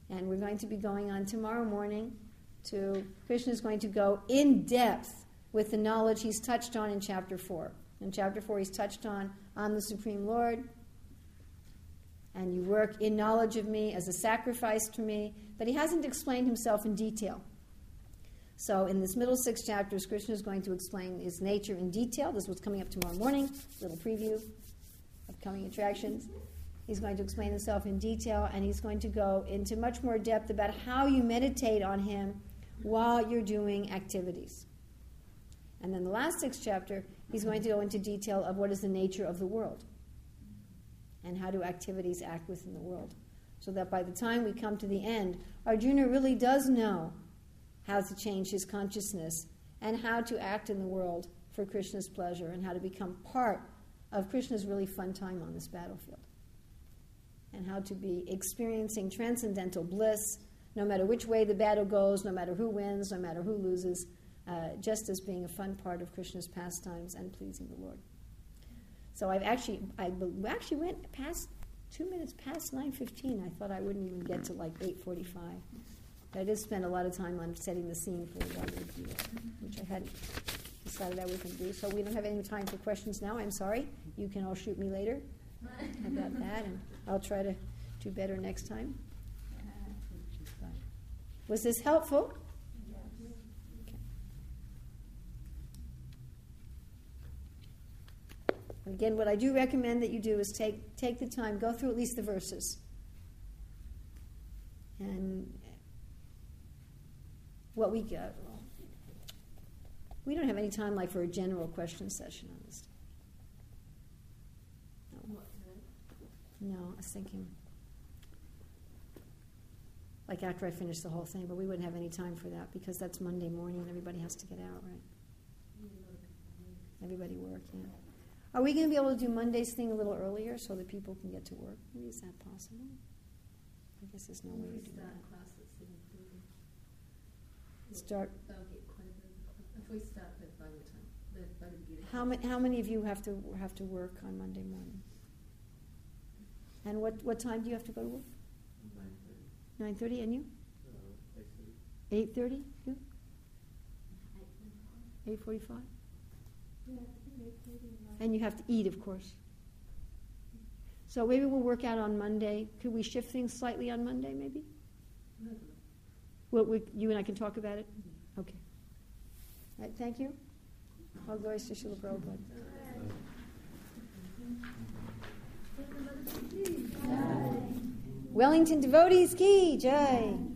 And we're going to be going on tomorrow morning to, Krishna is going to go in depth with the knowledge he's touched on in chapter 4. In chapter 4, he's touched on on the Supreme Lord, and you work in knowledge of me as a sacrifice to me, but he hasn't explained himself in detail. So, in this middle six chapters, Krishna is going to explain his nature in detail. This is what's coming up tomorrow morning, a little preview, upcoming attractions. He's going to explain himself in detail, and he's going to go into much more depth about how you meditate on him while you're doing activities. And then the last six chapter, he's going to go into detail of what is the nature of the world and how do activities act within the world. So that by the time we come to the end, Arjuna really does know how to change his consciousness and how to act in the world for Krishna's pleasure and how to become part of Krishna's really fun time on this battlefield. And how to be experiencing transcendental bliss no matter which way the battle goes, no matter who wins, no matter who loses, uh, just as being a fun part of Krishna's pastimes and pleasing the Lord. So I've actually, I actually went past two minutes past 9.15. I thought I wouldn't even get to like 8.45. I did spend a lot of time on setting the scene for I would do, which I hadn't decided I was going to do. So we don't have any time for questions now. I'm sorry. You can all shoot me later about that, and I'll try to do better next time. Was this helpful? Again, what I do recommend that you do is take, take the time, go through at least the verses. And what we get, we don't have any time like for a general question session on this. No, no I was thinking like after I finish the whole thing, but we wouldn't have any time for that because that's Monday morning and everybody has to get out, right? Everybody work, yeah. Are we going to be able to do Monday's thing a little earlier so that people can get to work? Maybe is that possible? I guess there's no way to do that. Start. Start. How many, how many of you have to have to work on Monday morning? And what, what time do you have to go to work? 9.30. 9.30, And you? Eight thirty. You? Eight forty-five. And you have to eat, of course. So maybe we'll work out on Monday. Could we shift things slightly on Monday, maybe? Well, we, you and I can talk about it? Mm-hmm. Okay. All right, thank you. All glories to Srila Prabhupada. Wellington devotees, ki, jai.